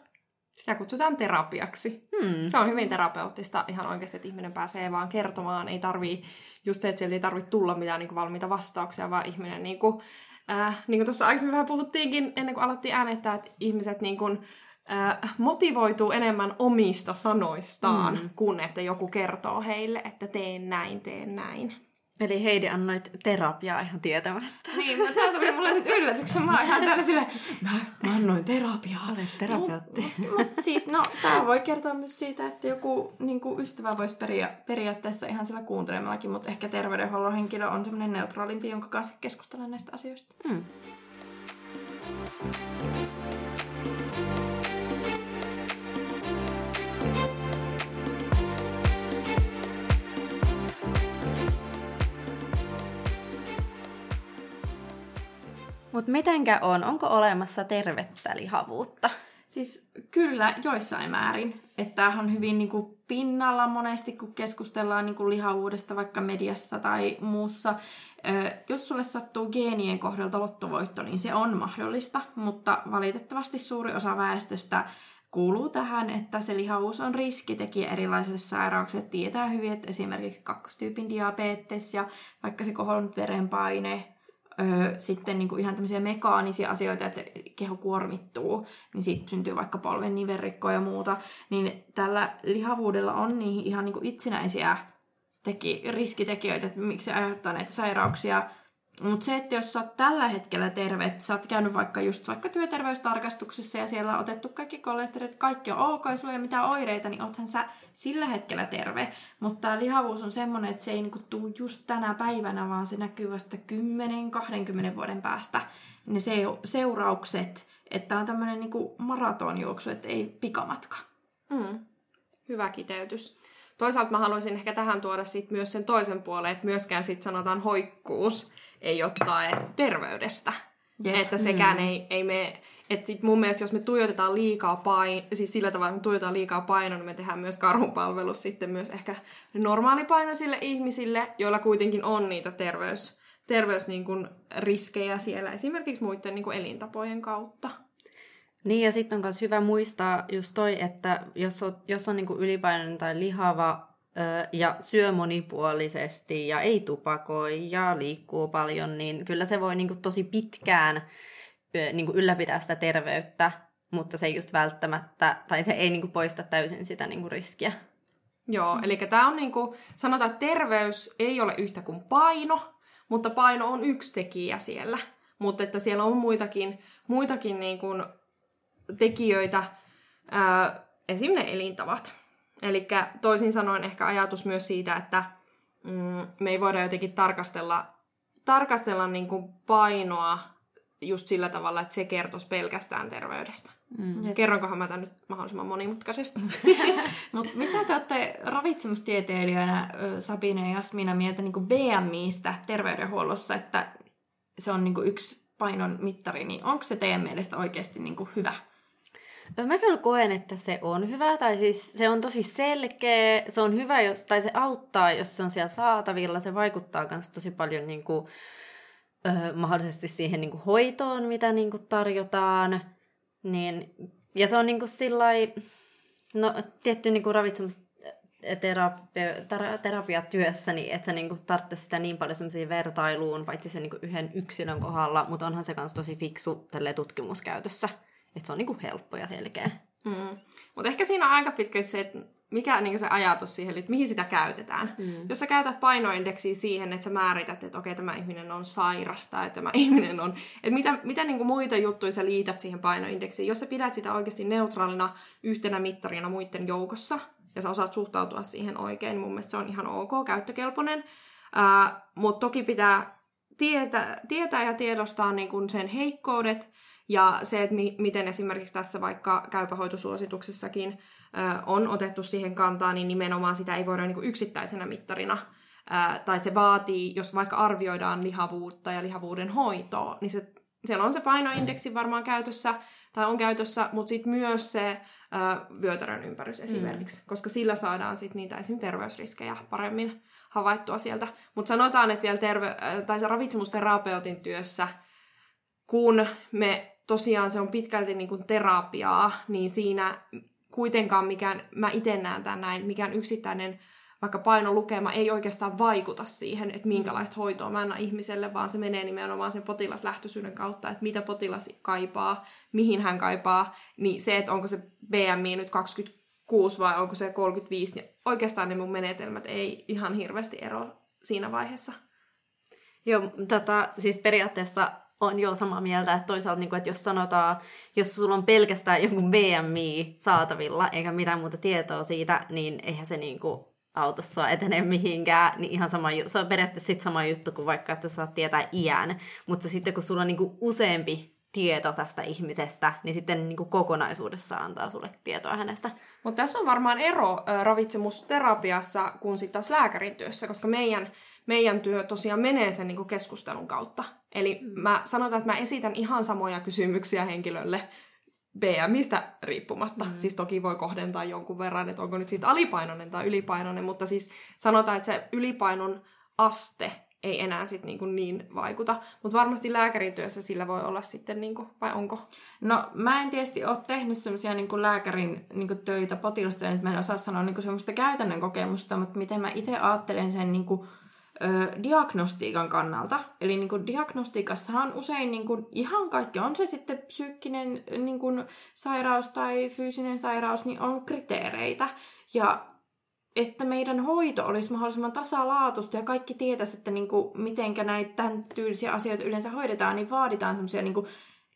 Sitä kutsutaan terapiaksi. Hmm. Se on hyvin terapeuttista ihan oikeasti, että ihminen pääsee vaan kertomaan. Ei tarvii, just se, että sieltä ei tarvitse tulla mitään niin kuin valmiita vastauksia, vaan ihminen niin kuin, äh, niin kuin tuossa aikaisemmin vähän puhuttiinkin ennen kuin alettiin äänettää, että ihmiset niin kuin, äh, motivoituu enemmän omista sanoistaan, mm. kuin että joku kertoo heille, että teen näin, teen näin. Eli Heidi annoit terapiaa ihan tietämättä. Niin, mutta tää tuli mulle nyt yllätyksen. Mä ihan täällä silleen, mä, mä annoin terapiaa. Olet terapeutti. Mut, mut, siis, no, tää voi kertoa myös siitä, että joku niin kuin ystävä voisi peria, periaatteessa ihan sillä kuuntelemallakin, mutta ehkä terveydenhuollon henkilö on semmoinen neutraalimpi, jonka kanssa keskustella näistä asioista. Hmm. Mutta mitenkä on? Onko olemassa tervettä lihavuutta? Siis kyllä joissain määrin. Että tämähän on hyvin niin kuin pinnalla monesti, kun keskustellaan niin kuin lihavuudesta vaikka mediassa tai muussa. Jos sulle sattuu geenien kohdalta lottovoitto, niin se on mahdollista, mutta valitettavasti suuri osa väestöstä kuuluu tähän, että se lihavuus on riskitekijä erilaisille sairauksille. Tietää hyvin, että esimerkiksi kakkostyypin diabetes ja vaikka se kohonnut verenpaine, öö, sitten niin kuin ihan tämmöisiä mekaanisia asioita, että keho kuormittuu, niin siitä syntyy vaikka polven nivelrikkoa ja muuta, niin tällä lihavuudella on niihin ihan niin kuin itsenäisiä teki, riskitekijöitä, että miksi se aiheuttaa näitä sairauksia. Mutta se, että jos sä oot tällä hetkellä terve, että sä oot käynyt vaikka just vaikka työterveystarkastuksessa ja siellä on otettu kaikki kolesterit, kaikki on ok, sulla ei ole mitään oireita, niin oothan sä sillä hetkellä terve. Mutta tämä lihavuus on semmoinen, että se ei niinku tuu just tänä päivänä, vaan se näkyy vasta 10-20 vuoden päästä. Ne se- seuraukset, että on tämmöinen niinku maratonjuoksu, että ei pikamatka. Mm. Hyvä kiteytys. Toisaalta mä haluaisin ehkä tähän tuoda sit myös sen toisen puolen, että myöskään sit sanotaan hoikkuus ei ottae terveydestä. Jep. Että sekään mm. ei, ei me... Että sit mun mielestä, jos me tuijotetaan liikaa pain, siis sillä tavalla, että me tuijotetaan liikaa painoa, niin me tehdään myös karhunpalvelus sitten myös ehkä normaalipainoisille ihmisille, joilla kuitenkin on niitä terveys, terveys niin kuin riskejä siellä esimerkiksi muiden niin kuin elintapojen kautta. Niin ja sitten on myös hyvä muistaa just toi, että jos on, jos on niinku ylipainoinen tai lihava ö, ja syö monipuolisesti ja ei tupakoi ja liikkuu paljon, niin kyllä se voi niinku tosi pitkään ö, niinku ylläpitää sitä terveyttä, mutta se ei just välttämättä, tai se ei niinku poista täysin sitä niinku riskiä. Joo, mm. eli tämä on niinku, sanotaan, että terveys ei ole yhtä kuin paino, mutta paino on yksi tekijä siellä. Mutta että siellä on muitakin, muitakin niinku tekijöitä, ää, esim. ne elintavat. Eli toisin sanoen ehkä ajatus myös siitä, että mm, me ei voida jotenkin tarkastella, tarkastella niinku painoa just sillä tavalla, että se kertoisi pelkästään terveydestä. Mm. Kerronkohan mä tämän nyt mahdollisimman monimutkaisesti? [LAUGHS] Mutta mitä te olette ravitsemustieteilijöinä Sabine ja Jasmina mieltä niin BMIstä terveydenhuollossa, että se on niin yksi painon mittari, niin onko se teidän mielestä oikeasti niin hyvä? Mä kyllä koen, että se on hyvä, tai siis se on tosi selkeä, se on hyvä, jos, tai se auttaa, jos se on siellä saatavilla, se vaikuttaa myös tosi paljon niin kuin, ö, mahdollisesti siihen niin kuin hoitoon, mitä niin kuin tarjotaan, niin, ja se on niin kuin sillai, no tietty niin kuin ravitsemus terapia, tera, terapiatyössä, niin että sä niinku tarvitsisi sitä niin paljon semmoisiin vertailuun, paitsi sen niinku yhden yksilön kohdalla, mutta onhan se myös tosi fiksu tutkimuskäytössä. Että se on niinku helppo ja selkeä. Mm. Mutta ehkä siinä on aika pitkälti se, että mikä niin se ajatus siihen, että mihin sitä käytetään. Mm. Jos sä käytät painoindeksiä siihen, että sä määrität, että okei, tämä ihminen on sairasta, että tämä [LAUGHS] ihminen on... Että mitä, mitä niin kuin muita juttuja sä liität siihen painoindeksiin. Jos sä pidät sitä oikeasti neutraalina yhtenä mittarina muiden joukossa, ja sä osaat suhtautua siihen oikein, niin mun mielestä se on ihan ok, käyttökelpoinen. Uh, Mutta toki pitää tietää, tietää ja tiedostaa niin kuin sen heikkoudet, ja se, että mi- miten esimerkiksi tässä vaikka käypähoitosuosituksessakin ö, on otettu siihen kantaa, niin nimenomaan sitä ei voida niin yksittäisenä mittarina tai se vaatii, jos vaikka arvioidaan lihavuutta ja lihavuuden hoitoa, niin se, siellä on se painoindeksi varmaan käytössä, tai on käytössä, mutta sitten myös se ö, vyötärön ympärys esimerkiksi, mm. koska sillä saadaan sitten niitä esim. terveysriskejä paremmin havaittua sieltä. Mutta sanotaan, että vielä terve- tai se ravitsemusterapeutin työssä, kun me tosiaan se on pitkälti niin kuin terapiaa, niin siinä kuitenkaan mikään, mä itse näen tämän näin, mikään yksittäinen vaikka painolukema ei oikeastaan vaikuta siihen, että minkälaista hoitoa mä annan ihmiselle, vaan se menee nimenomaan sen potilaslähtöisyyden kautta, että mitä potilas kaipaa, mihin hän kaipaa, niin se, että onko se BMI nyt 26 vai onko se 35, niin oikeastaan ne mun menetelmät ei ihan hirveästi ero siinä vaiheessa. Joo, tota, siis periaatteessa on jo samaa mieltä, että toisaalta, niin kuin, että jos sanotaan, jos sulla on pelkästään joku BMI saatavilla, eikä mitään muuta tietoa siitä, niin eihän se niin kuin, auta sua etenee mihinkään, niin ihan sama, se on periaatteessa sit sama juttu kuin vaikka, että sä saat tietää iän, mutta sitten kun sulla on niin kuin, useampi tieto tästä ihmisestä, niin sitten niin kuin kokonaisuudessa antaa sulle tietoa hänestä. Mutta tässä on varmaan ero ä, ravitsemusterapiassa kuin sitten taas lääkärin työssä, koska meidän, meidän työ tosiaan menee sen niin kuin keskustelun kautta. Eli mä sanotaan, että mä esitän ihan samoja kysymyksiä henkilölle BMistä riippumatta. Mm. Siis toki voi kohdentaa jonkun verran, että onko nyt siitä alipainoinen tai ylipainoinen, mutta siis sanotaan, että se ylipainon aste ei enää sit niinku niin vaikuta. Mutta varmasti lääkärin työssä sillä voi olla sitten, niinku, vai onko? No mä en tietysti ole tehnyt semmoisia niinku lääkärin niinku töitä potilasta, että mä en osaa sanoa niinku semmoista käytännön kokemusta, mutta miten mä itse ajattelen sen niinku, ö, diagnostiikan kannalta. Eli niin kuin diagnostiikassahan usein niin kuin ihan kaikki, on se sitten psyykkinen niin kuin sairaus tai fyysinen sairaus, niin on kriteereitä. Ja että meidän hoito olisi mahdollisimman tasalaatusta ja kaikki tietäisi, että niin kuin, mitenkä näitä tämän tyylisiä asioita yleensä hoidetaan, niin vaaditaan semmoisia niin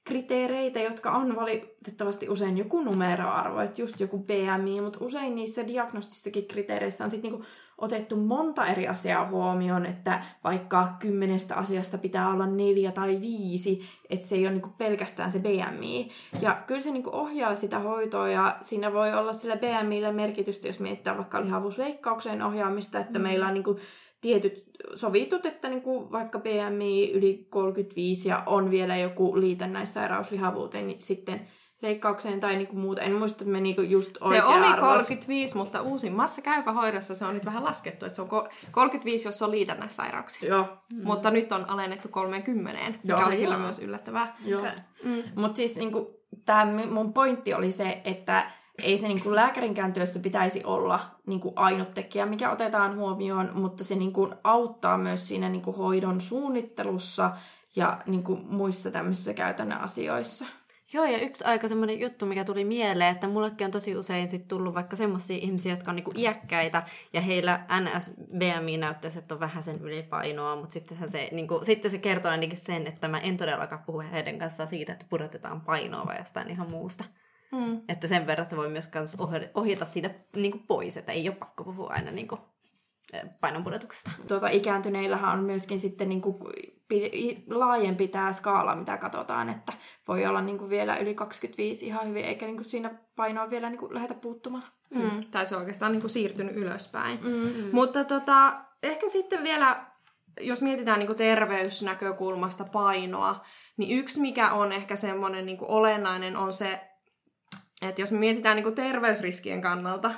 kriteereitä, jotka on valitettavasti usein joku numeroarvo, että just joku BMI, mutta usein niissä diagnostissakin kriteereissä on sitten niinku otettu monta eri asiaa huomioon, että vaikka kymmenestä asiasta pitää olla neljä tai viisi, että se ei ole niinku pelkästään se BMI. Ja kyllä se niinku ohjaa sitä hoitoa ja siinä voi olla sillä BMIllä merkitystä, jos mietitään vaikka lihavuusleikkaukseen ohjaamista, että mm. meillä on niinku tietyt sovitut, että niin kuin vaikka BMI yli 35 ja on vielä joku liitännäissairaus lihavuuteen, niin sitten leikkaukseen tai niinku muuta. En muista, että me niinku just Se oli arvot. 35, mutta uusimmassa käypähoidossa se on nyt vähän laskettu, että se on 35, jos on liitännäissairauksia. Joo. Mm. Mutta nyt on alennettu 30, Joo, mikä oli kyllä myös yllättävää. Joo. Okay. Mm. Mutta siis niinku, tämä mun pointti oli se, että ei se niin kuin lääkärinkään työssä pitäisi olla niin kuin ainut tekijä, mikä otetaan huomioon, mutta se niin kuin auttaa myös siinä niin kuin hoidon suunnittelussa ja niin kuin muissa tämmöisissä käytännön asioissa. Joo, ja yksi aika semmoinen juttu, mikä tuli mieleen, että mullekin on tosi usein sit tullut vaikka semmoisia ihmisiä, jotka on niinku iäkkäitä, ja heillä NS-BMI näyttäisi, että on vähän sen ylipainoa, mutta sitten se, niinku, sitten se kertoo ainakin sen, että mä en todellakaan puhu heidän kanssaan siitä, että pudotetaan painoa vai jostain ihan muusta. Mm. Että sen verran se voi myös kans ohjata siitä niin kuin pois, että ei ole pakko puhua aina niin kuin painonpudotuksesta. Tuota, ikääntyneillähän on myöskin sitten niin kuin laajempi tämä skaala, mitä katsotaan, että voi olla niin kuin vielä yli 25 ihan hyvin, eikä niin kuin siinä painoa vielä niin kuin lähdetä puuttumaan. Mm. Tai se on oikeastaan niin kuin siirtynyt ylöspäin. Mm-hmm. Mutta tota, ehkä sitten vielä, jos mietitään niin kuin terveysnäkökulmasta painoa, niin yksi mikä on ehkä semmoinen niin kuin olennainen on se että jos me mietitään niin kuin terveysriskien kannalta,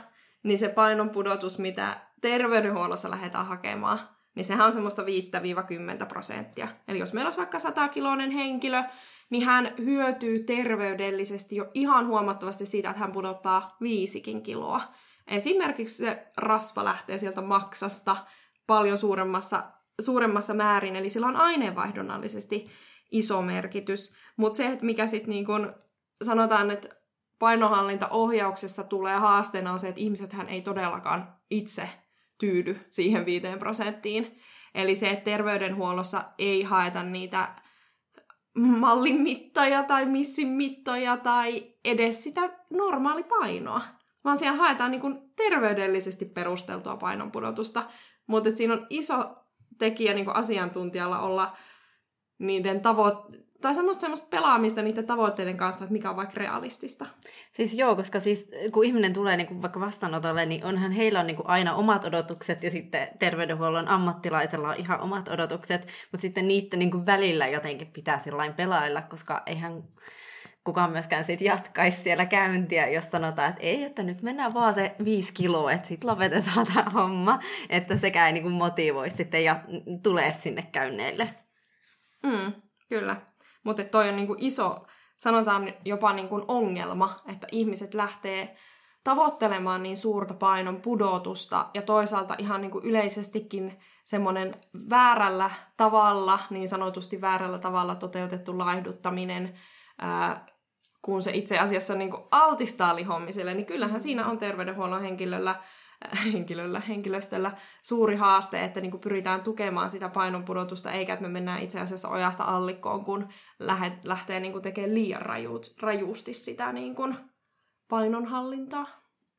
niin se painon pudotus, mitä terveydenhuollossa lähdetään hakemaan, niin sehän on semmoista 5-10 prosenttia. Eli jos meillä olisi vaikka 100-kiloinen henkilö, niin hän hyötyy terveydellisesti jo ihan huomattavasti siitä, että hän pudottaa viisikin kiloa. Esimerkiksi se rasva lähtee sieltä maksasta paljon suuremmassa, suuremmassa määrin, eli sillä on aineenvaihdonnallisesti iso merkitys. Mutta se, mikä sitten niin sanotaan, että painohallintaohjauksessa tulee haasteena on se, että ihmisethän ei todellakaan itse tyydy siihen viiteen prosenttiin. Eli se, että terveydenhuollossa ei haeta niitä mallin mittoja tai missin mittoja tai edes sitä normaalipainoa, vaan siellä haetaan niin kuin terveydellisesti perusteltua painonpudotusta. Mutta siinä on iso tekijä niin kuin asiantuntijalla olla niiden tavoitteiden tai semmoista, semmoista pelaamista niiden tavoitteiden kanssa, että mikä on vaikka realistista. Siis joo, koska siis kun ihminen tulee niin kuin vaikka vastaanotolle, niin onhan heillä on niin kuin aina omat odotukset ja sitten terveydenhuollon ammattilaisella on ihan omat odotukset, mutta sitten niiden niin kuin välillä jotenkin pitää sillain pelailla, koska eihän kukaan myöskään sit jatkaisi siellä käyntiä, jos sanotaan, että ei, että nyt mennään vaan se viisi kiloa, että sitten lopetetaan tämä homma, että sekään ei niin kuin motivoi sitten ja tulee sinne käynneille. Mm, kyllä. Mutta toi on niinku iso, sanotaan jopa niinku ongelma, että ihmiset lähtee tavoittelemaan niin suurta painon pudotusta ja toisaalta ihan niin kuin yleisestikin semmoinen väärällä tavalla, niin sanotusti väärällä tavalla toteutettu laihduttaminen, ää, kun se itse asiassa niin kuin altistaa lihomiselle, niin kyllähän siinä on terveydenhuollon henkilöllä henkilöllä, henkilöstöllä suuri haaste, että niin kuin pyritään tukemaan sitä painonpudotusta, eikä että me mennään itse asiassa ojasta allikkoon, kun lähe, lähtee niin kuin tekemään liian rajuut, rajuusti sitä niin kuin painonhallintaa.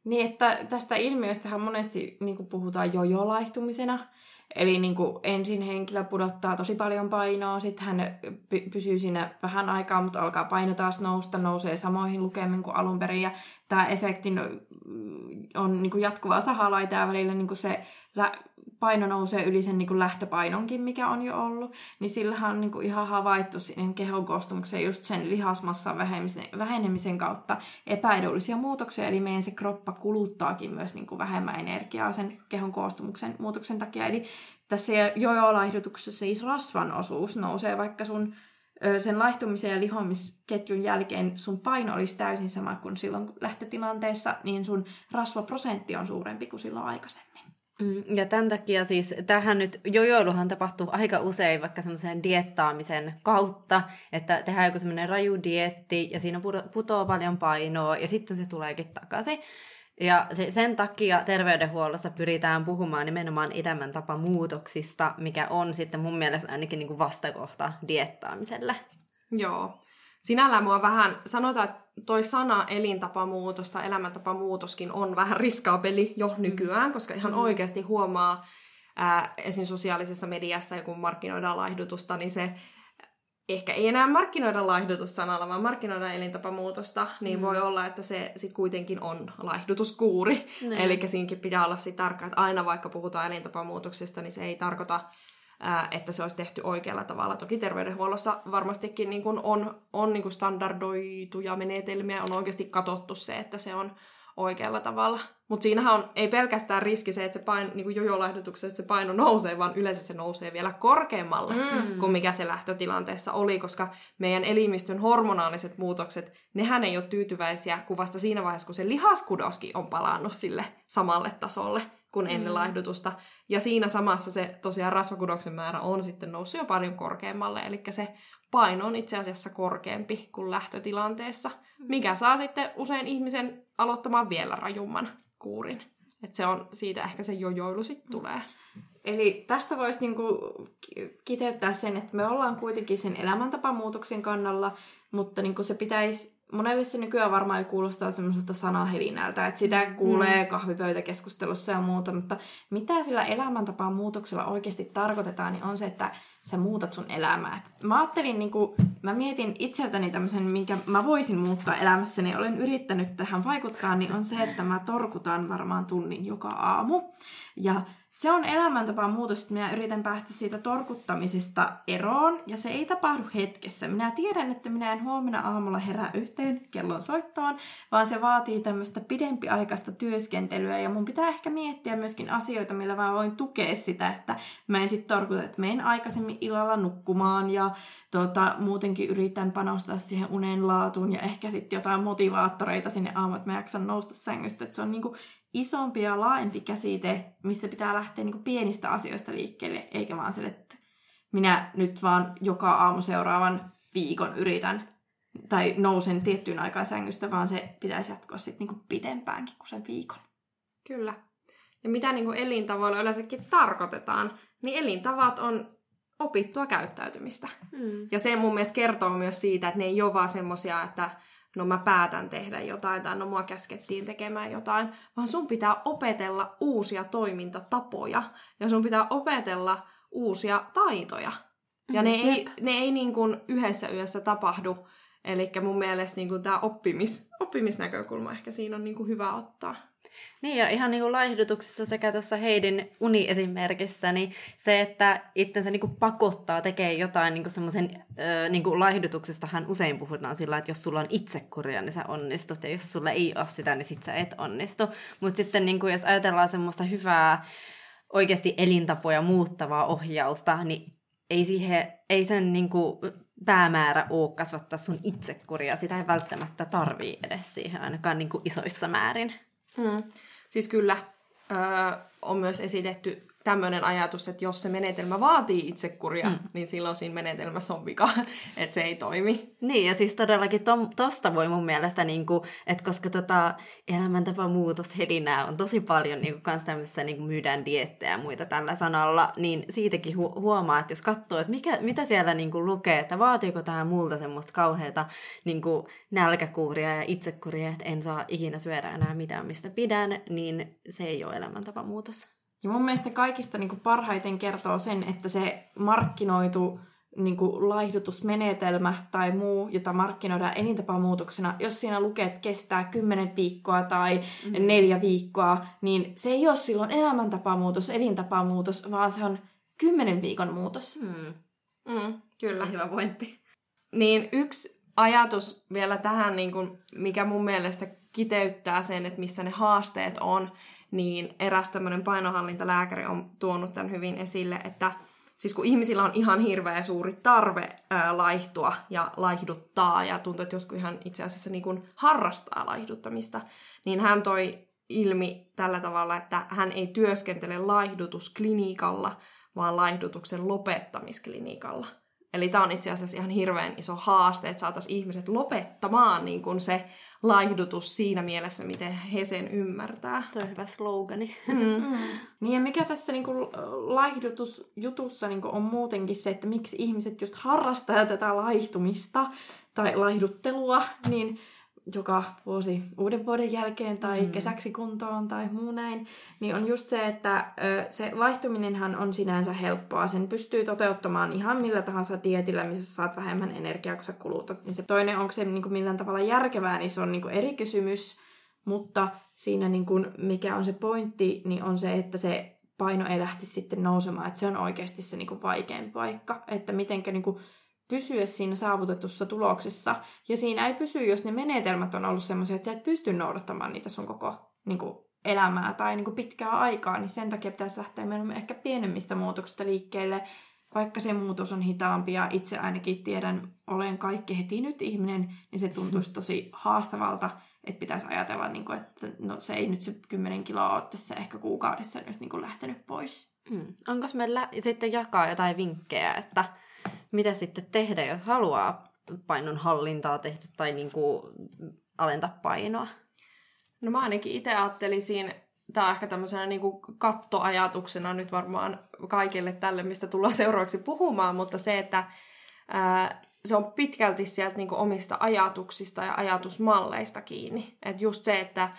Niin, että tästä ilmiöstähän monesti niin kuin puhutaan jojolaihtumisena. Eli niin kuin ensin henkilö pudottaa tosi paljon painoa, sitten hän py- pysyy siinä vähän aikaa, mutta alkaa paino taas nousta, nousee samoihin lukemiin kuin alun perin. Ja tämä efekti on niin kuin jatkuvaa sahalaitaa välillä niin kuin se paino nousee yli sen niin kuin lähtöpainonkin, mikä on jo ollut, niin sillähän on niin kuin ihan havaittu siihen kehon koostumukseen just sen lihasmassan vähenemisen kautta epäedullisia muutoksia, eli meidän se kroppa kuluttaakin myös niin kuin vähemmän energiaa sen kehon koostumuksen muutoksen takia. Eli tässä jojo-laihdutuksessa siis rasvan osuus nousee, vaikka sun sen laihtumisen ja lihomisketjun jälkeen sun paino olisi täysin sama kuin silloin lähtötilanteessa, niin sun rasvaprosentti on suurempi kuin silloin aikaisemmin. Mm, ja tämän takia siis, tähän nyt jojoiluhan tapahtuu aika usein vaikka semmoisen diettaamisen kautta, että tehdään joku semmoinen raju dietti ja siinä putoaa paljon painoa ja sitten se tuleekin takaisin. Ja se, sen takia terveydenhuollossa pyritään puhumaan nimenomaan elämäntapamuutoksista, mikä on sitten mun mielestä ainakin niin kuin vastakohta diettaamiselle. Joo. Sinällään mua vähän, sanotaan, että toi sana elintapamuutos tai elämäntapamuutoskin on vähän riskaapeli jo mm. nykyään, koska ihan mm. oikeasti huomaa ää, esim. sosiaalisessa mediassa, kun markkinoidaan laihdutusta, niin se ehkä ei enää markkinoida laihdutussanalla, vaan markkinoida elintapamuutosta, niin mm. voi olla, että se sit kuitenkin on laihdutuskuuri. Mm. Eli siinäkin pitää olla sit tarkka, että aina vaikka puhutaan elintapamuutoksesta, niin se ei tarkoita että se olisi tehty oikealla tavalla. Toki terveydenhuollossa varmastikin niin kuin on, on niin kuin standardoituja menetelmiä, on oikeasti katsottu se, että se on oikealla tavalla. Mutta siinähän on, ei pelkästään riski se, että se paino, niin kuin jojolaihdutuksessa, että se paino nousee, vaan yleensä se nousee vielä korkeammalle mm. kuin mikä se lähtötilanteessa oli, koska meidän elimistön hormonaaliset muutokset, nehän ei ole tyytyväisiä kuin vasta siinä vaiheessa, kun se lihaskudoskin on palannut sille samalle tasolle kuin ennen mm. laihdutusta. Ja siinä samassa se tosiaan rasvakudoksen määrä on sitten noussut jo paljon korkeammalle, eli se paino on itse asiassa korkeampi kuin lähtötilanteessa, mikä saa sitten usein ihmisen aloittamaan vielä rajumman kuurin. Että se on siitä ehkä se jojoilu sitten tulee. Eli tästä voisi niinku kiteyttää sen, että me ollaan kuitenkin sen elämäntapamuutoksen kannalla, mutta niinku se pitäisi monelle se nykyään varmaan jo kuulostaa semmoiselta sanahelinältä, että sitä mm. kuulee mm. kahvipöytäkeskustelussa ja muuta, mutta mitä sillä elämäntapaan muutoksella oikeasti tarkoitetaan, niin on se, että sä muutat sun elämää. Et mä ajattelin, niin kuin, mä mietin itseltäni tämmöisen, minkä mä voisin muuttaa elämässäni, olen yrittänyt tähän vaikuttaa, niin on se, että mä torkutan varmaan tunnin joka aamu. Ja se on elämäntapaan muutos, että minä yritän päästä siitä torkuttamisesta eroon, ja se ei tapahdu hetkessä. Minä tiedän, että minä en huomenna aamulla herää yhteen kellon soittoon, vaan se vaatii tämmöistä pidempiaikaista työskentelyä, ja mun pitää ehkä miettiä myöskin asioita, millä mä voin tukea sitä, että mä en sitten torkuta, että menen aikaisemmin illalla nukkumaan, ja tota, muutenkin yritän panostaa siihen unen laatuun, ja ehkä sitten jotain motivaattoreita sinne aamuun, että mä jaksan nousta sängystä, että se on niinku isompi ja laajempi käsite, missä pitää lähteä niin pienistä asioista liikkeelle, eikä vaan sille, että minä nyt vaan joka aamu seuraavan viikon yritän tai nousen tiettyyn aikaan sängystä, vaan se pitäisi jatkoa sitten niin pitempäänkin kuin sen viikon. Kyllä. Ja mitä niin kuin elintavoilla yleensäkin tarkoitetaan, niin elintavat on opittua käyttäytymistä. Mm. Ja se mun mielestä kertoo myös siitä, että ne ei ole vaan semmosia, että no mä päätän tehdä jotain tai no mua käskettiin tekemään jotain, vaan sun pitää opetella uusia toimintatapoja ja sun pitää opetella uusia taitoja. Ja ne mm, ei, ne ei niin kuin yhdessä yössä tapahdu. Eli mun mielestä niin tämä oppimis, oppimisnäkökulma ehkä siinä on niin kuin hyvä ottaa. Niin ja ihan niin kuin laihdutuksessa sekä tuossa Heidin uniesimerkissä, niin se, että itsensä niin kuin pakottaa tekee jotain niin semmoisen niin laihdutuksestahan usein puhutaan sillä, että jos sulla on itsekuria, niin sä onnistut, ja jos sulla ei ole sitä, niin sit sä et onnistu. Mutta sitten niin kuin, jos ajatellaan semmoista hyvää, oikeasti elintapoja muuttavaa ohjausta, niin ei, siihen, ei sen niin kuin päämäärä ole kasvattaa sun itsekuria. Sitä ei välttämättä tarvii edes siihen ainakaan niin kuin isoissa määrin. Mm. Siis kyllä öö, on myös esitetty tämmöinen ajatus, että jos se menetelmä vaatii itsekuria, mm. niin silloin siinä menetelmässä on vika, [LAUGHS] että se ei toimi. Niin, ja siis todellakin to, tosta voi mun mielestä, niin kuin, että koska tota elämäntapa muutos helinää on tosi paljon niin kuin, kans tämmöisessä niin kuin myydään diettejä ja muita tällä sanalla, niin siitäkin hu- huomaa, että jos katsoo, että mikä, mitä siellä niin kuin, lukee, että vaatiiko tämä multa semmoista kauheata niin kuin, nälkäkuuria ja itsekuria, että en saa ikinä syödä enää mitään, mistä pidän, niin se ei ole elämäntapa muutos. Ja mun mielestä kaikista niin kuin parhaiten kertoo sen, että se markkinoitu niin kuin laihdutusmenetelmä tai muu, jota markkinoidaan elintapamuutoksena, jos siinä lukee, että kestää 10 viikkoa tai mm-hmm. neljä viikkoa, niin se ei ole silloin elämäntapamuutos, elintapamuutos, vaan se on 10 viikon muutos. Hmm. Mm, kyllä. Se hyvä pointti. Niin yksi ajatus vielä tähän, niin kuin, mikä mun mielestä kiteyttää sen, että missä ne haasteet on, niin eräs tämmöinen painohallintalääkäri on tuonut tämän hyvin esille, että siis kun ihmisillä on ihan hirveä suuri tarve ää, laihtua ja laihduttaa, ja tuntuu, että jotkut ihan itse asiassa niin kuin harrastaa laihduttamista, niin hän toi ilmi tällä tavalla, että hän ei työskentele laihdutusklinikalla, vaan laihdutuksen lopettamisklinikalla. Eli tämä on itse asiassa ihan hirveän iso haaste, että saataisiin ihmiset lopettamaan niin kuin se laihdutus siinä mielessä, miten he sen ymmärtää. Tuo on hyvä slogani. Mm. Mm. Niin ja mikä tässä niinku laihdutusjutussa niinku on muutenkin se, että miksi ihmiset just harrastaa tätä laihtumista tai laihduttelua, niin joka vuosi uuden vuoden jälkeen tai mm. kesäksi kuntoon tai muu näin, niin on just se, että ö, se vaihtuminenhan on sinänsä helppoa. Sen pystyy toteuttamaan ihan millä tahansa dietillä, missä saat vähemmän energiaa, kun sä kulutat. Niin se toinen, onko se niin kuin millään tavalla järkevää, niin se on niin kuin eri kysymys. Mutta siinä niin kuin, mikä on se pointti, niin on se, että se paino ei lähtisi sitten nousemaan. Että se on oikeasti se niin kuin vaikein paikka. Että mitenkä niin kuin pysyä siinä saavutetussa tuloksessa. Ja siinä ei pysy, jos ne menetelmät on ollut semmoisia, että sä et pysty noudattamaan niitä sun koko niin kuin, elämää tai niin kuin, pitkää aikaa, niin sen takia pitäisi lähteä meillä ehkä pienemmistä muutoksista liikkeelle, vaikka se muutos on hitaampi ja itse ainakin tiedän, olen kaikki heti nyt ihminen, niin se tuntuisi [LAUGHS] tosi haastavalta, että pitäisi ajatella, niin kuin, että no, se ei nyt se 10 kiloa ole tässä ehkä kuukaudessa nyt niin kuin lähtenyt pois. Hmm. Onko meillä sitten jakaa jotain vinkkejä, että mitä sitten tehdä, jos haluaa painon hallintaa tehdä tai niin kuin alentaa painoa? No mä ainakin itse ajattelisin, tämä on ehkä tämmöisenä niin kuin kattoajatuksena nyt varmaan kaikille tälle, mistä tullaan [LAUGHS] seuraavaksi puhumaan, mutta se, että ää, se on pitkälti sieltä niin kuin omista ajatuksista ja ajatusmalleista kiinni. että just se, että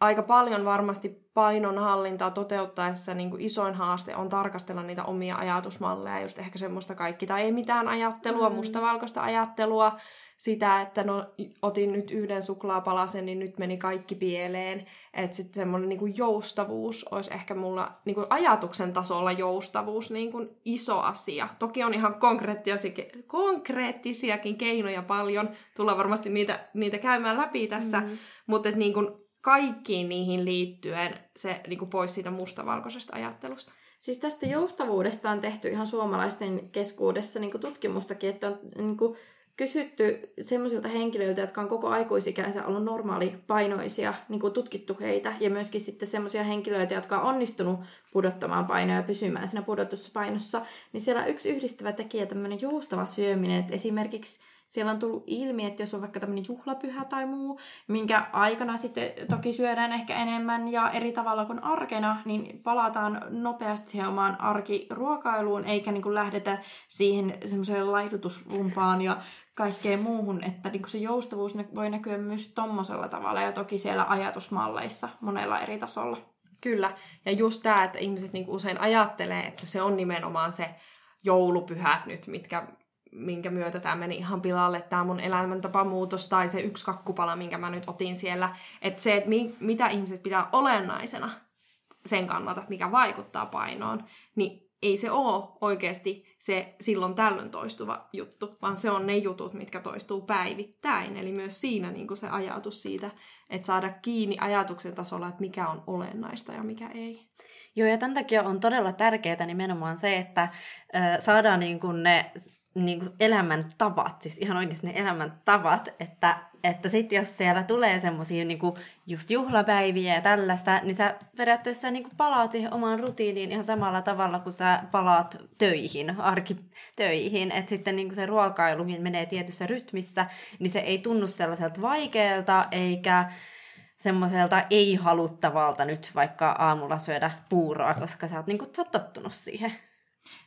aika paljon varmasti painonhallintaa toteuttaessa niin kuin isoin haaste on tarkastella niitä omia ajatusmalleja, just ehkä semmoista kaikki tai ei mitään ajattelua, mm. mustavalkoista ajattelua, sitä, että no otin nyt yhden suklaapalasen, niin nyt meni kaikki pieleen. Että sitten semmoinen niin kuin joustavuus olisi ehkä mulla niin kuin ajatuksen tasolla joustavuus niin kuin iso asia. Toki on ihan konkreettisiakin keinoja paljon, tullaan varmasti niitä, niitä käymään läpi tässä, mm. mutta että niin kuin kaikkiin niihin liittyen se niin kuin pois siitä mustavalkoisesta ajattelusta. Siis tästä joustavuudesta on tehty ihan suomalaisten keskuudessa niin kuin tutkimustakin, että on niin kuin kysytty semmoisilta henkilöiltä, jotka on koko aikuisikänsä ollut normaali painoisia, niin kuin tutkittu heitä, ja myöskin sitten semmoisia henkilöitä, jotka on onnistunut pudottamaan painoa ja pysymään siinä pudotussa painossa, niin siellä yksi yhdistävä tekijä tämmöinen joustava syöminen, että esimerkiksi siellä on tullut ilmi, että jos on vaikka tämmöinen juhlapyhä tai muu, minkä aikana sitten toki syödään ehkä enemmän ja eri tavalla kuin arkena, niin palataan nopeasti siihen omaan arkiruokailuun, eikä niin kuin lähdetä siihen semmoiseen laihdutusrumpaan ja kaikkeen muuhun, että niin kuin se joustavuus voi näkyä myös tommosella tavalla ja toki siellä ajatusmalleissa monella eri tasolla. Kyllä, ja just tämä, että ihmiset niin usein ajattelee, että se on nimenomaan se joulupyhät nyt, mitkä minkä myötä tämä meni ihan pilalle, tämä mun elämäntapamuutos tai se yksi kakkupala, minkä mä nyt otin siellä. Että se, että mi- mitä ihmiset pitää olennaisena sen kannalta, mikä vaikuttaa painoon, niin ei se ole oikeasti se silloin tällöin toistuva juttu, vaan se on ne jutut, mitkä toistuu päivittäin. Eli myös siinä niin se ajatus siitä, että saada kiinni ajatuksen tasolla, että mikä on olennaista ja mikä ei. Joo, ja tämän takia on todella tärkeää nimenomaan se, että ö, saadaan niin kuin ne niin kuin elämäntavat, siis ihan oikeasti ne elämäntavat, että että sit jos siellä tulee semmosia niinku just juhlapäiviä ja tällaista, niin sä periaatteessa niinku palaat siihen omaan rutiiniin ihan samalla tavalla kuin sä palaat töihin, arkitöihin. Että sitten niinku se ruokailukin menee tietyssä rytmissä, niin se ei tunnu sellaiselta vaikealta eikä semmoiselta ei-haluttavalta nyt vaikka aamulla syödä puuroa, koska sä oot, niinku, sä oot tottunut siihen.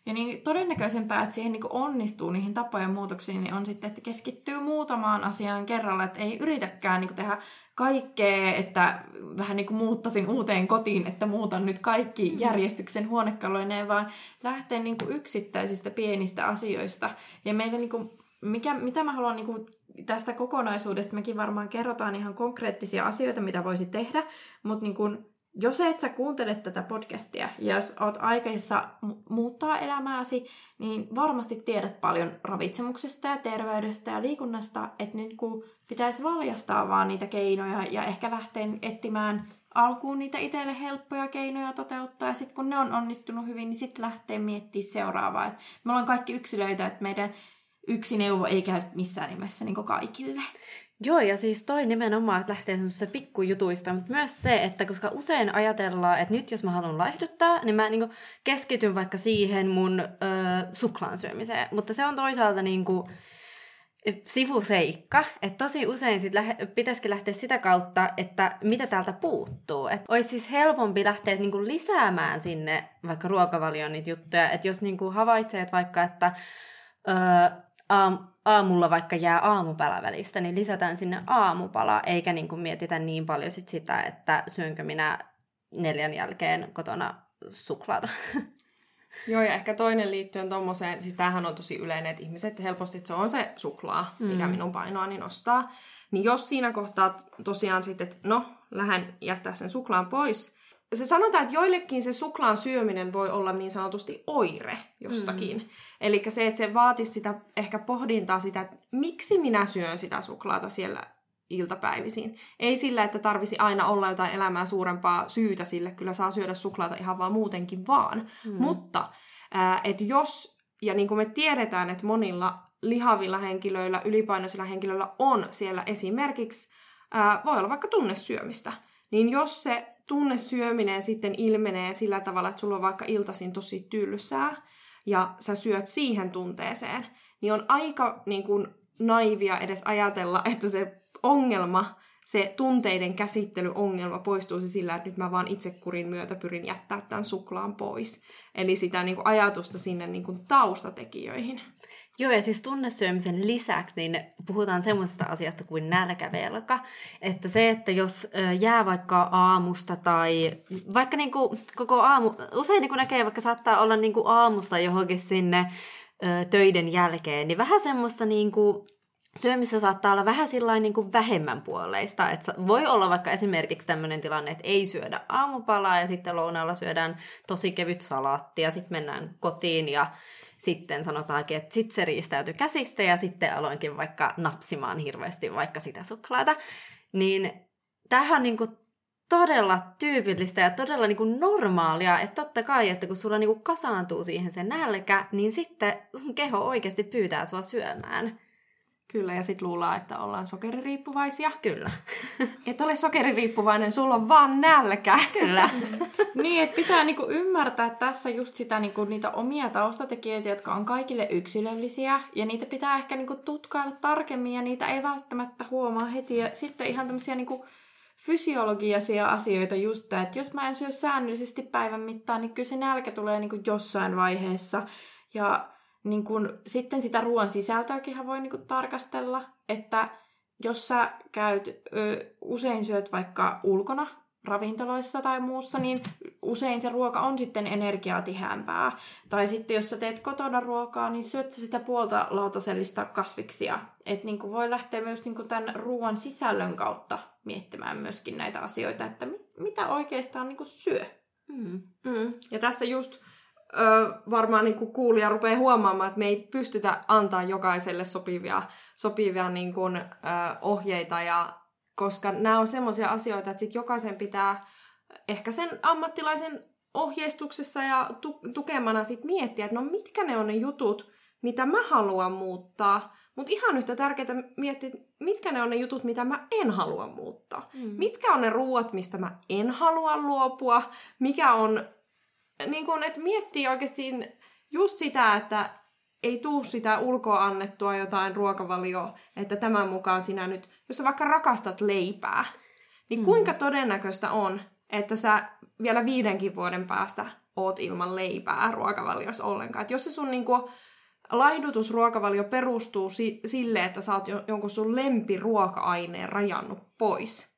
Ja niin todennäköisempää, että siihen niin onnistuu niihin tapojen muutoksiin, niin on sitten, että keskittyy muutamaan asiaan kerralla, että ei yritäkään niin tehdä kaikkea, että vähän niin kuin muuttaisin uuteen kotiin, että muutan nyt kaikki mm. järjestyksen huonekaluineen, vaan lähtee niin kuin yksittäisistä pienistä asioista. Ja meille niin kuin, mikä, mitä mä haluan niin kuin tästä kokonaisuudesta, mekin varmaan kerrotaan ihan konkreettisia asioita, mitä voisi tehdä, mutta niin kuin jos et sä kuuntele tätä podcastia ja jos oot aikeissa muuttaa elämääsi, niin varmasti tiedät paljon ravitsemuksesta ja terveydestä ja liikunnasta, että nyt kun pitäisi valjastaa vaan niitä keinoja ja ehkä lähteä etsimään alkuun niitä itselle helppoja keinoja toteuttaa ja sitten kun ne on onnistunut hyvin, niin sitten lähtee miettimään seuraavaa. Et me ollaan kaikki yksilöitä, että meidän yksi neuvo ei käy missään nimessä niin kaikille. Joo, ja siis toi nimenomaan, että lähtee semmoisista pikkujutuista, mutta myös se, että koska usein ajatellaan, että nyt jos mä haluan laihduttaa, niin mä niinku keskityn vaikka siihen mun ö, suklaan syömiseen. Mutta se on toisaalta niinku sivuseikka, että tosi usein sit lähe, pitäisikin lähteä sitä kautta, että mitä täältä puuttuu. Että olisi siis helpompi lähteä niinku lisäämään sinne vaikka ruokavalioon niitä juttuja, että jos niinku havaitsee, että vaikka, että ö, aam, aamulla vaikka jää aamupala välistä, niin lisätään sinne aamupala, eikä niin kuin mietitä niin paljon sit sitä, että syönkö minä neljän jälkeen kotona suklaata. [LAUGHS] Joo, ja ehkä toinen liittyen tuommoiseen, siis tämähän on tosi yleinen, että ihmiset helposti, että se on se suklaa, mikä mm. minun painoani nostaa. Niin jos siinä kohtaa tosiaan sitten, että no, lähden jättää sen suklaan pois, se sanotaan, että joillekin se suklaan syöminen voi olla niin sanotusti oire jostakin. Mm. Eli se, että se vaatisi sitä ehkä pohdintaa sitä, että miksi minä syön sitä suklaata siellä iltapäivisin. Ei sillä, että tarvisi aina olla jotain elämää suurempaa syytä sille, kyllä saa syödä suklaata ihan vaan muutenkin vaan. Mm. Mutta että jos, ja niin kuin me tiedetään, että monilla lihavilla henkilöillä, ylipainoisilla henkilöillä on siellä esimerkiksi, ää, voi olla vaikka tunnesyömistä, niin jos se tunnesyöminen sitten ilmenee sillä tavalla, että sulla on vaikka iltasin tosi tylsää ja sä syöt siihen tunteeseen, niin on aika niin kuin, naivia edes ajatella, että se ongelma, se tunteiden käsittelyongelma poistuisi sillä, että nyt mä vaan kurin myötä pyrin jättää tämän suklaan pois. Eli sitä niin kuin, ajatusta sinne niin kuin, taustatekijöihin. Joo, ja siis tunnesyömisen lisäksi niin puhutaan semmoisesta asiasta kuin nälkävelka. Että se, että jos jää vaikka aamusta tai vaikka niinku koko aamu, usein niinku näkee vaikka saattaa olla niinku aamusta johonkin sinne töiden jälkeen, niin vähän semmoista niinku syömissä saattaa olla vähän sillä niin kuin vähemmän puoleista. Että voi olla vaikka esimerkiksi tämmöinen tilanne, että ei syödä aamupalaa ja sitten lounaalla syödään tosi kevyt salaatti ja sitten mennään kotiin ja sitten sanotaankin, että sitten se riistäytyi käsistä ja sitten aloinkin vaikka napsimaan hirveästi vaikka sitä suklaata. Niin tämähän on niin kuin todella tyypillistä ja todella niin kuin normaalia, että totta kai, että kun sulla niin kuin kasaantuu siihen se nälkä, niin sitten sun keho oikeasti pyytää sua syömään. Kyllä, ja sitten luullaan, että ollaan sokeririippuvaisia. Kyllä. [LAUGHS] Et ole sokeririippuvainen, sulla on vaan nälkä. Kyllä. [LAUGHS] niin, että pitää niinku ymmärtää tässä just sitä niinku, niitä omia taustatekijöitä, jotka on kaikille yksilöllisiä, ja niitä pitää ehkä niinku tutkailla tarkemmin, ja niitä ei välttämättä huomaa heti. Ja sitten ihan tämmöisiä niinku, fysiologisia asioita just, että jos mä en syö säännöllisesti päivän mittaan, niin kyllä se nälkä tulee niinku jossain vaiheessa. Ja niin kun, sitten sitä ruoan sisältöäkin voi niin kun, tarkastella, että jos sä käyt, ö, usein syöt vaikka ulkona ravintoloissa tai muussa, niin usein se ruoka on sitten energiatihämpää. Tai sitten jos sä teet kotona ruokaa, niin syöt sä sitä puolta lautasellista kasviksia. Että niin voi lähteä myös niin tämän ruoan sisällön kautta miettimään myöskin näitä asioita, että mitä oikeastaan niin syö. Mm. Mm. Ja tässä just ö, varmaan niin kuin kuulija rupeaa huomaamaan, että me ei pystytä antaa jokaiselle sopivia, sopivia niin kuin, ö, ohjeita, ja, koska nämä on semmoisia asioita, että sit jokaisen pitää ehkä sen ammattilaisen ohjeistuksessa ja tu- tukemana sit miettiä, että no mitkä ne on ne jutut, mitä mä haluan muuttaa. Mutta ihan yhtä tärkeää miettiä, mitkä ne on ne jutut, mitä mä en halua muuttaa. Mm. Mitkä on ne ruuat, mistä mä en halua luopua. Mikä on, niin kun, että miettii oikeasti just sitä, että ei tuu sitä ulkoa annettua jotain ruokavalioa, että tämän mukaan sinä nyt, jos sä vaikka rakastat leipää, niin mm. kuinka todennäköistä on, että sä vielä viidenkin vuoden päästä oot ilman leipää ruokavaliossa ollenkaan. Et jos se sun niinku, laihdutusruokavalio perustuu si- sille, että sä oot jo- jonkun sun lempiruoka-aineen rajannut pois,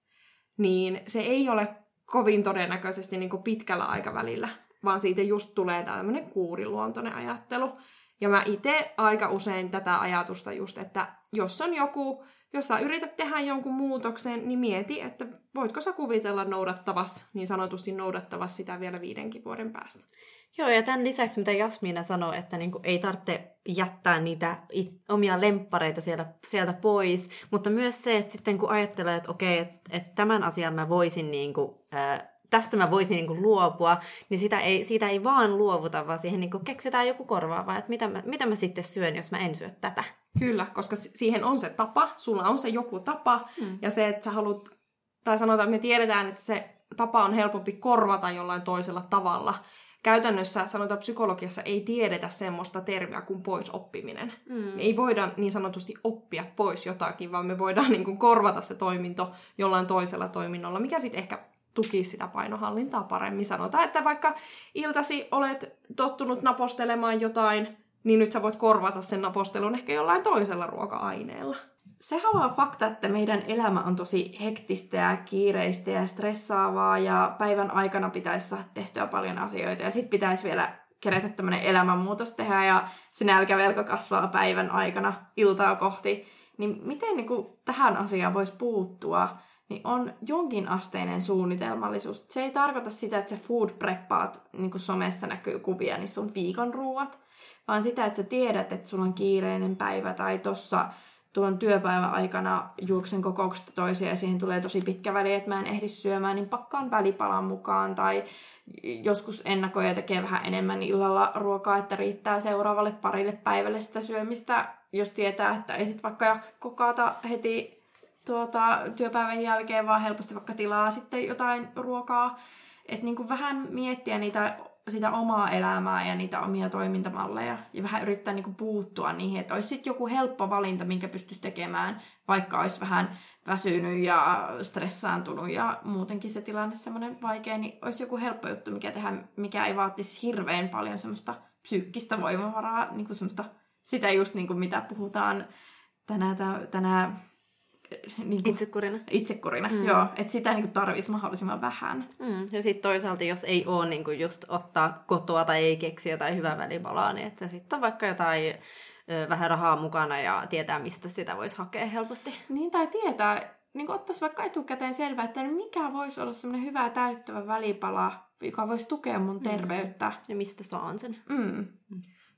niin se ei ole kovin todennäköisesti niinku pitkällä aikavälillä, vaan siitä just tulee tämmöinen kuuriluontoinen ajattelu. Ja mä itse aika usein tätä ajatusta just, että jos on joku, jos sä yrität tehdä jonkun muutoksen, niin mieti, että voitko sä kuvitella noudattavas, niin sanotusti noudattavas sitä vielä viidenkin vuoden päästä. Joo, ja tämän lisäksi, mitä Jasmiina sanoi, että niinku ei tarvitse jättää niitä it, omia lemppareita sieltä, sieltä pois, mutta myös se, että sitten kun ajattelee, että okei, että, että tämän asian mä voisin niinku, ää, tästä mä voisin niinku luopua, niin sitä ei, siitä ei vaan luovuta, vaan siihen niinku keksitään joku korvaava, että mitä mä, mitä mä sitten syön, jos mä en syö tätä. Kyllä, koska siihen on se tapa, sulla on se joku tapa, mm. ja se, että sä haluat, tai sanotaan, että me tiedetään, että se tapa on helpompi korvata jollain toisella tavalla. Käytännössä, sanotaan psykologiassa, ei tiedetä semmoista termiä kuin poisoppiminen. Mm. Me ei voida niin sanotusti oppia pois jotakin, vaan me voidaan [LAUGHS] niin kuin korvata se toiminto jollain toisella toiminnolla, mikä sitten ehkä tukisi sitä painohallintaa paremmin. Sanotaan, että vaikka iltasi olet tottunut napostelemaan jotain, niin nyt sä voit korvata sen napostelun ehkä jollain toisella ruoka-aineella. Sehän on fakta, että meidän elämä on tosi hektistä ja kiireistä ja stressaavaa ja päivän aikana pitäisi saada tehtyä paljon asioita ja sitten pitäisi vielä kerätä tämmöinen elämänmuutos tehdä ja se nälkävelko kasvaa päivän aikana iltaa kohti. Niin miten niin kuin, tähän asiaan voisi puuttua? Niin on jonkin asteinen suunnitelmallisuus. Se ei tarkoita sitä, että sä food preppaat, niin kuin somessa näkyy kuvia, niin sun viikon ruuat, vaan sitä, että sä tiedät, että sulla on kiireinen päivä tai tossa tuon työpäivän aikana juoksen kokouksesta toiseen ja siihen tulee tosi pitkä väli, että mä en ehdi syömään, niin pakkaan välipalan mukaan tai joskus ennakoja tekee vähän enemmän illalla ruokaa, että riittää seuraavalle parille päivälle sitä syömistä, jos tietää, että ei sit vaikka jaksa kokata heti tuota, työpäivän jälkeen, vaan helposti vaikka tilaa sitten jotain ruokaa. Että niin vähän miettiä niitä sitä omaa elämää ja niitä omia toimintamalleja ja vähän yrittää niinku puuttua niihin, että olisi sitten joku helppo valinta, minkä pystyisi tekemään, vaikka olisi vähän väsynyt ja stressaantunut ja muutenkin se tilanne semmoinen vaikea, niin olisi joku helppo juttu, mikä tehdä, mikä ei vaatisi hirveän paljon semmoista psyykkistä voimavaraa, niinku semmoista, sitä just niinku mitä puhutaan tänä, tänä [LAUGHS] niin kuin, itsekurina. Itsekurina, mm. joo. Että sitä niin tarvitsisi mahdollisimman vähän. Mm. Ja sitten toisaalta, jos ei ole niin kuin just ottaa kotoa tai ei keksi jotain hyvää välipalaa, niin että sitten on vaikka jotain ö, vähän rahaa mukana ja tietää, mistä sitä voisi hakea helposti. Niin, tai tietää, niin ottaisi vaikka etukäteen selvää, että mikä voisi olla semmoinen hyvä täyttävä välipala, joka voisi tukea mun mm. terveyttä. Mm. Ja mistä saan sen. Mm.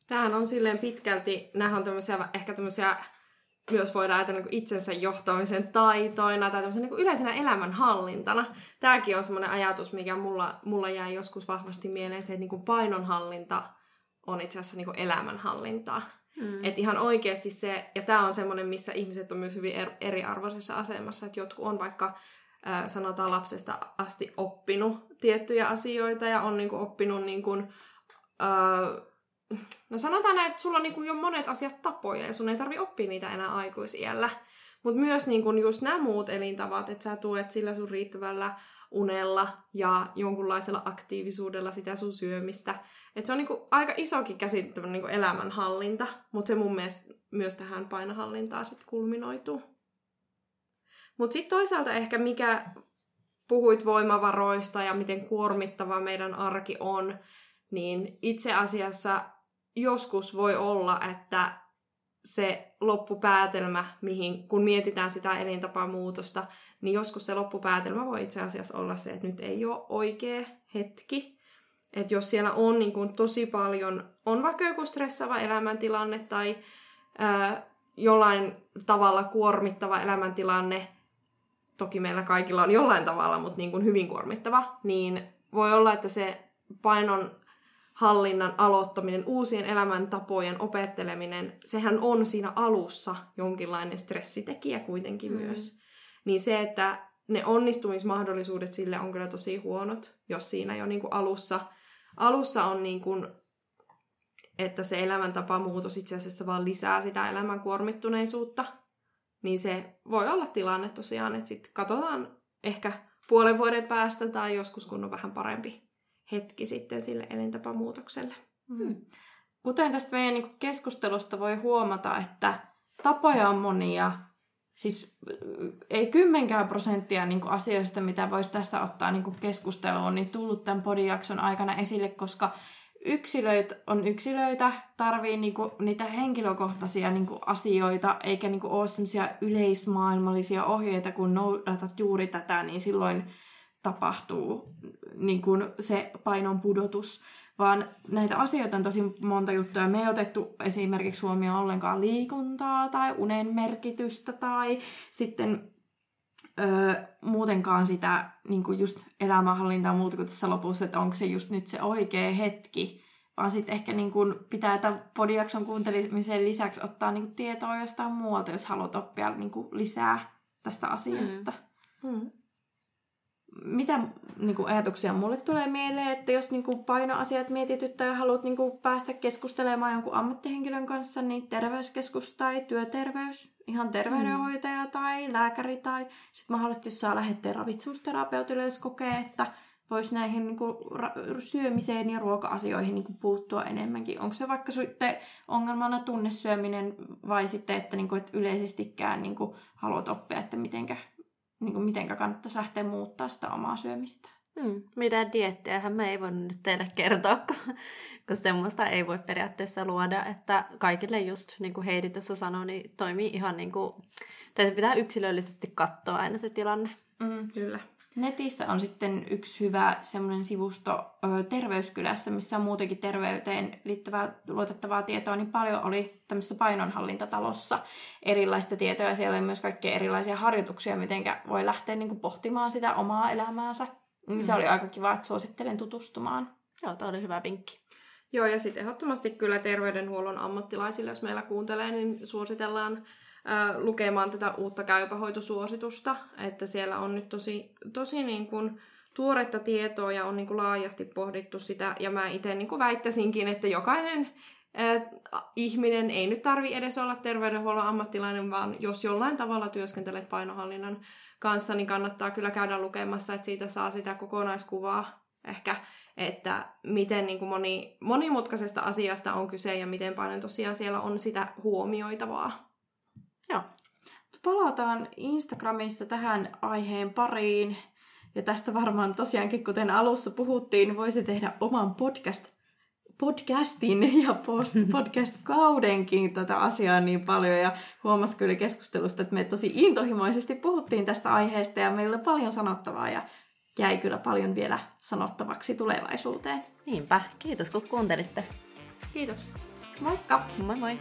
Tämähän on silleen pitkälti, nämä on tämmöisiä, ehkä tämmöisiä myös voidaan ajatella niin itsensä johtamisen taitoina tai tämmöisen niin yleisenä elämänhallintana. Tämäkin on semmoinen ajatus, mikä mulla, mulla jäi joskus vahvasti mieleen, se, että niin painonhallinta on itse asiassa niin elämänhallintaa. Mm. Että ihan oikeasti se, ja tämä on semmoinen, missä ihmiset on myös hyvin er, eriarvoisessa asemassa, että jotkut on vaikka äh, sanotaan lapsesta asti oppinut tiettyjä asioita ja on niin kuin, oppinut niin kuin, äh, no sanotaan näin, että sulla on niinku jo monet asiat tapoja ja sun ei tarvi oppia niitä enää aikuisiellä. Mutta myös niinku just nämä muut elintavat, että sä tuet sillä sun riittävällä unella ja jonkunlaisella aktiivisuudella sitä sun syömistä. Että se on niinku aika isokin käsite niinku elämänhallinta, mutta se mun mielestä myös tähän painohallintaan sitten kulminoituu. Mutta sitten toisaalta ehkä mikä puhuit voimavaroista ja miten kuormittava meidän arki on, niin itse asiassa joskus voi olla, että se loppupäätelmä, mihin, kun mietitään sitä elintapamuutosta, niin joskus se loppupäätelmä voi itse asiassa olla se, että nyt ei ole oikea hetki. Että jos siellä on niin kuin tosi paljon, on vaikka joku stressaava elämäntilanne tai ää, jollain tavalla kuormittava elämäntilanne, toki meillä kaikilla on jollain tavalla, mutta niin kuin hyvin kuormittava, niin voi olla, että se painon hallinnan aloittaminen, uusien elämäntapojen opetteleminen, sehän on siinä alussa jonkinlainen stressitekijä kuitenkin mm. myös. Niin se, että ne onnistumismahdollisuudet sille on kyllä tosi huonot, jos siinä jo niin kuin alussa, alussa on niin kuin, että se elämäntapamuutos itse asiassa vaan lisää sitä elämän kuormittuneisuutta, niin se voi olla tilanne tosiaan, että sitten katsotaan ehkä puolen vuoden päästä tai joskus kun on vähän parempi hetki sitten sille elintapamuutokselle. Hmm. Kuten tästä meidän niin keskustelusta voi huomata, että tapoja on monia, siis ei kymmenkään prosenttia niin kuin asioista, mitä voisi tässä ottaa niin kuin keskusteluun, niin tullut tämän podijakson aikana esille, koska yksilöitä on yksilöitä, tarvii niinku niitä henkilökohtaisia niinku asioita, eikä niinku ole semmoisia yleismaailmallisia ohjeita, kun noudatat juuri tätä, niin silloin tapahtuu niinku se painon pudotus. Vaan näitä asioita on tosi monta juttua. Me ei otettu esimerkiksi huomioon ollenkaan liikuntaa tai unen merkitystä tai sitten öö, muutenkaan sitä niin kuin just elämänhallintaa muuta kuin tässä lopussa, että onko se just nyt se oikea hetki, vaan sitten ehkä niin kuin pitää tämän podiakson kuuntelemisen lisäksi ottaa niin kuin tietoa jostain muualta, jos haluat oppia niin kuin lisää tästä asiasta. Mm. Mm mitä niin kuin, ajatuksia mulle tulee mieleen, että jos niin kuin, painoasiat mietityttää ja haluat niin kuin, päästä keskustelemaan jonkun ammattihenkilön kanssa, niin terveyskeskus tai työterveys, ihan terveydenhoitaja mm. tai lääkäri tai sitten mahdollisesti saa lähettää ravitsemusterapeutille, jos kokee, että voisi näihin niin kuin, ra- syömiseen ja ruoka-asioihin niin kuin, puuttua enemmänkin. Onko se vaikka sitten ongelmana tunnesyöminen vai sitten, että, niin kuin, että yleisestikään niin kuin, haluat oppia, että mitenkä niin kuin mitenkä kannattaisi lähteä muuttaa sitä omaa syömistä. Hmm. Mitä diettiähän me ei voi nyt teille kertoa, kun, kun semmoista ei voi periaatteessa luoda, että kaikille just, niin kuin Heidi tuossa sanoi, niin toimii ihan niin kuin, tai pitää yksilöllisesti katsoa aina se tilanne. Mm, kyllä. Netistä on sitten yksi hyvä semmoinen sivusto ö, Terveyskylässä, missä on muutenkin terveyteen liittyvää luotettavaa tietoa, niin paljon oli tämmöisessä painonhallintatalossa erilaista tietoa. Siellä oli myös kaikkia erilaisia harjoituksia, miten voi lähteä niin kuin, pohtimaan sitä omaa elämäänsä. Mm. Se oli aika kiva, että suosittelen tutustumaan. Joo, tämä oli hyvä vinkki. Joo, ja sitten ehdottomasti kyllä terveydenhuollon ammattilaisille, jos meillä kuuntelee, niin suositellaan lukemaan tätä uutta käypähoitosuositusta, että siellä on nyt tosi, tosi niin kuin tuoretta tietoa ja on niin kuin laajasti pohdittu sitä, ja mä itse niin kuin väittäisinkin, että jokainen ihminen ei nyt tarvi edes olla terveydenhuollon ammattilainen, vaan jos jollain tavalla työskentelet painohallinnan kanssa, niin kannattaa kyllä käydä lukemassa, että siitä saa sitä kokonaiskuvaa ehkä, että miten niin kuin moni, monimutkaisesta asiasta on kyse ja miten paljon tosiaan siellä on sitä huomioitavaa. Joo. Palataan Instagramissa tähän aiheen pariin. Ja tästä varmaan tosiaankin, kuten alussa puhuttiin, voisi tehdä oman podcast, podcastin ja post, [LAUGHS] podcast-kaudenkin tätä asiaa niin paljon. Ja huomasi kyllä keskustelusta, että me tosi intohimoisesti puhuttiin tästä aiheesta ja meillä oli paljon sanottavaa ja jäi kyllä paljon vielä sanottavaksi tulevaisuuteen. Niinpä. Kiitos kun kuuntelitte. Kiitos. Moikka! Moi moi!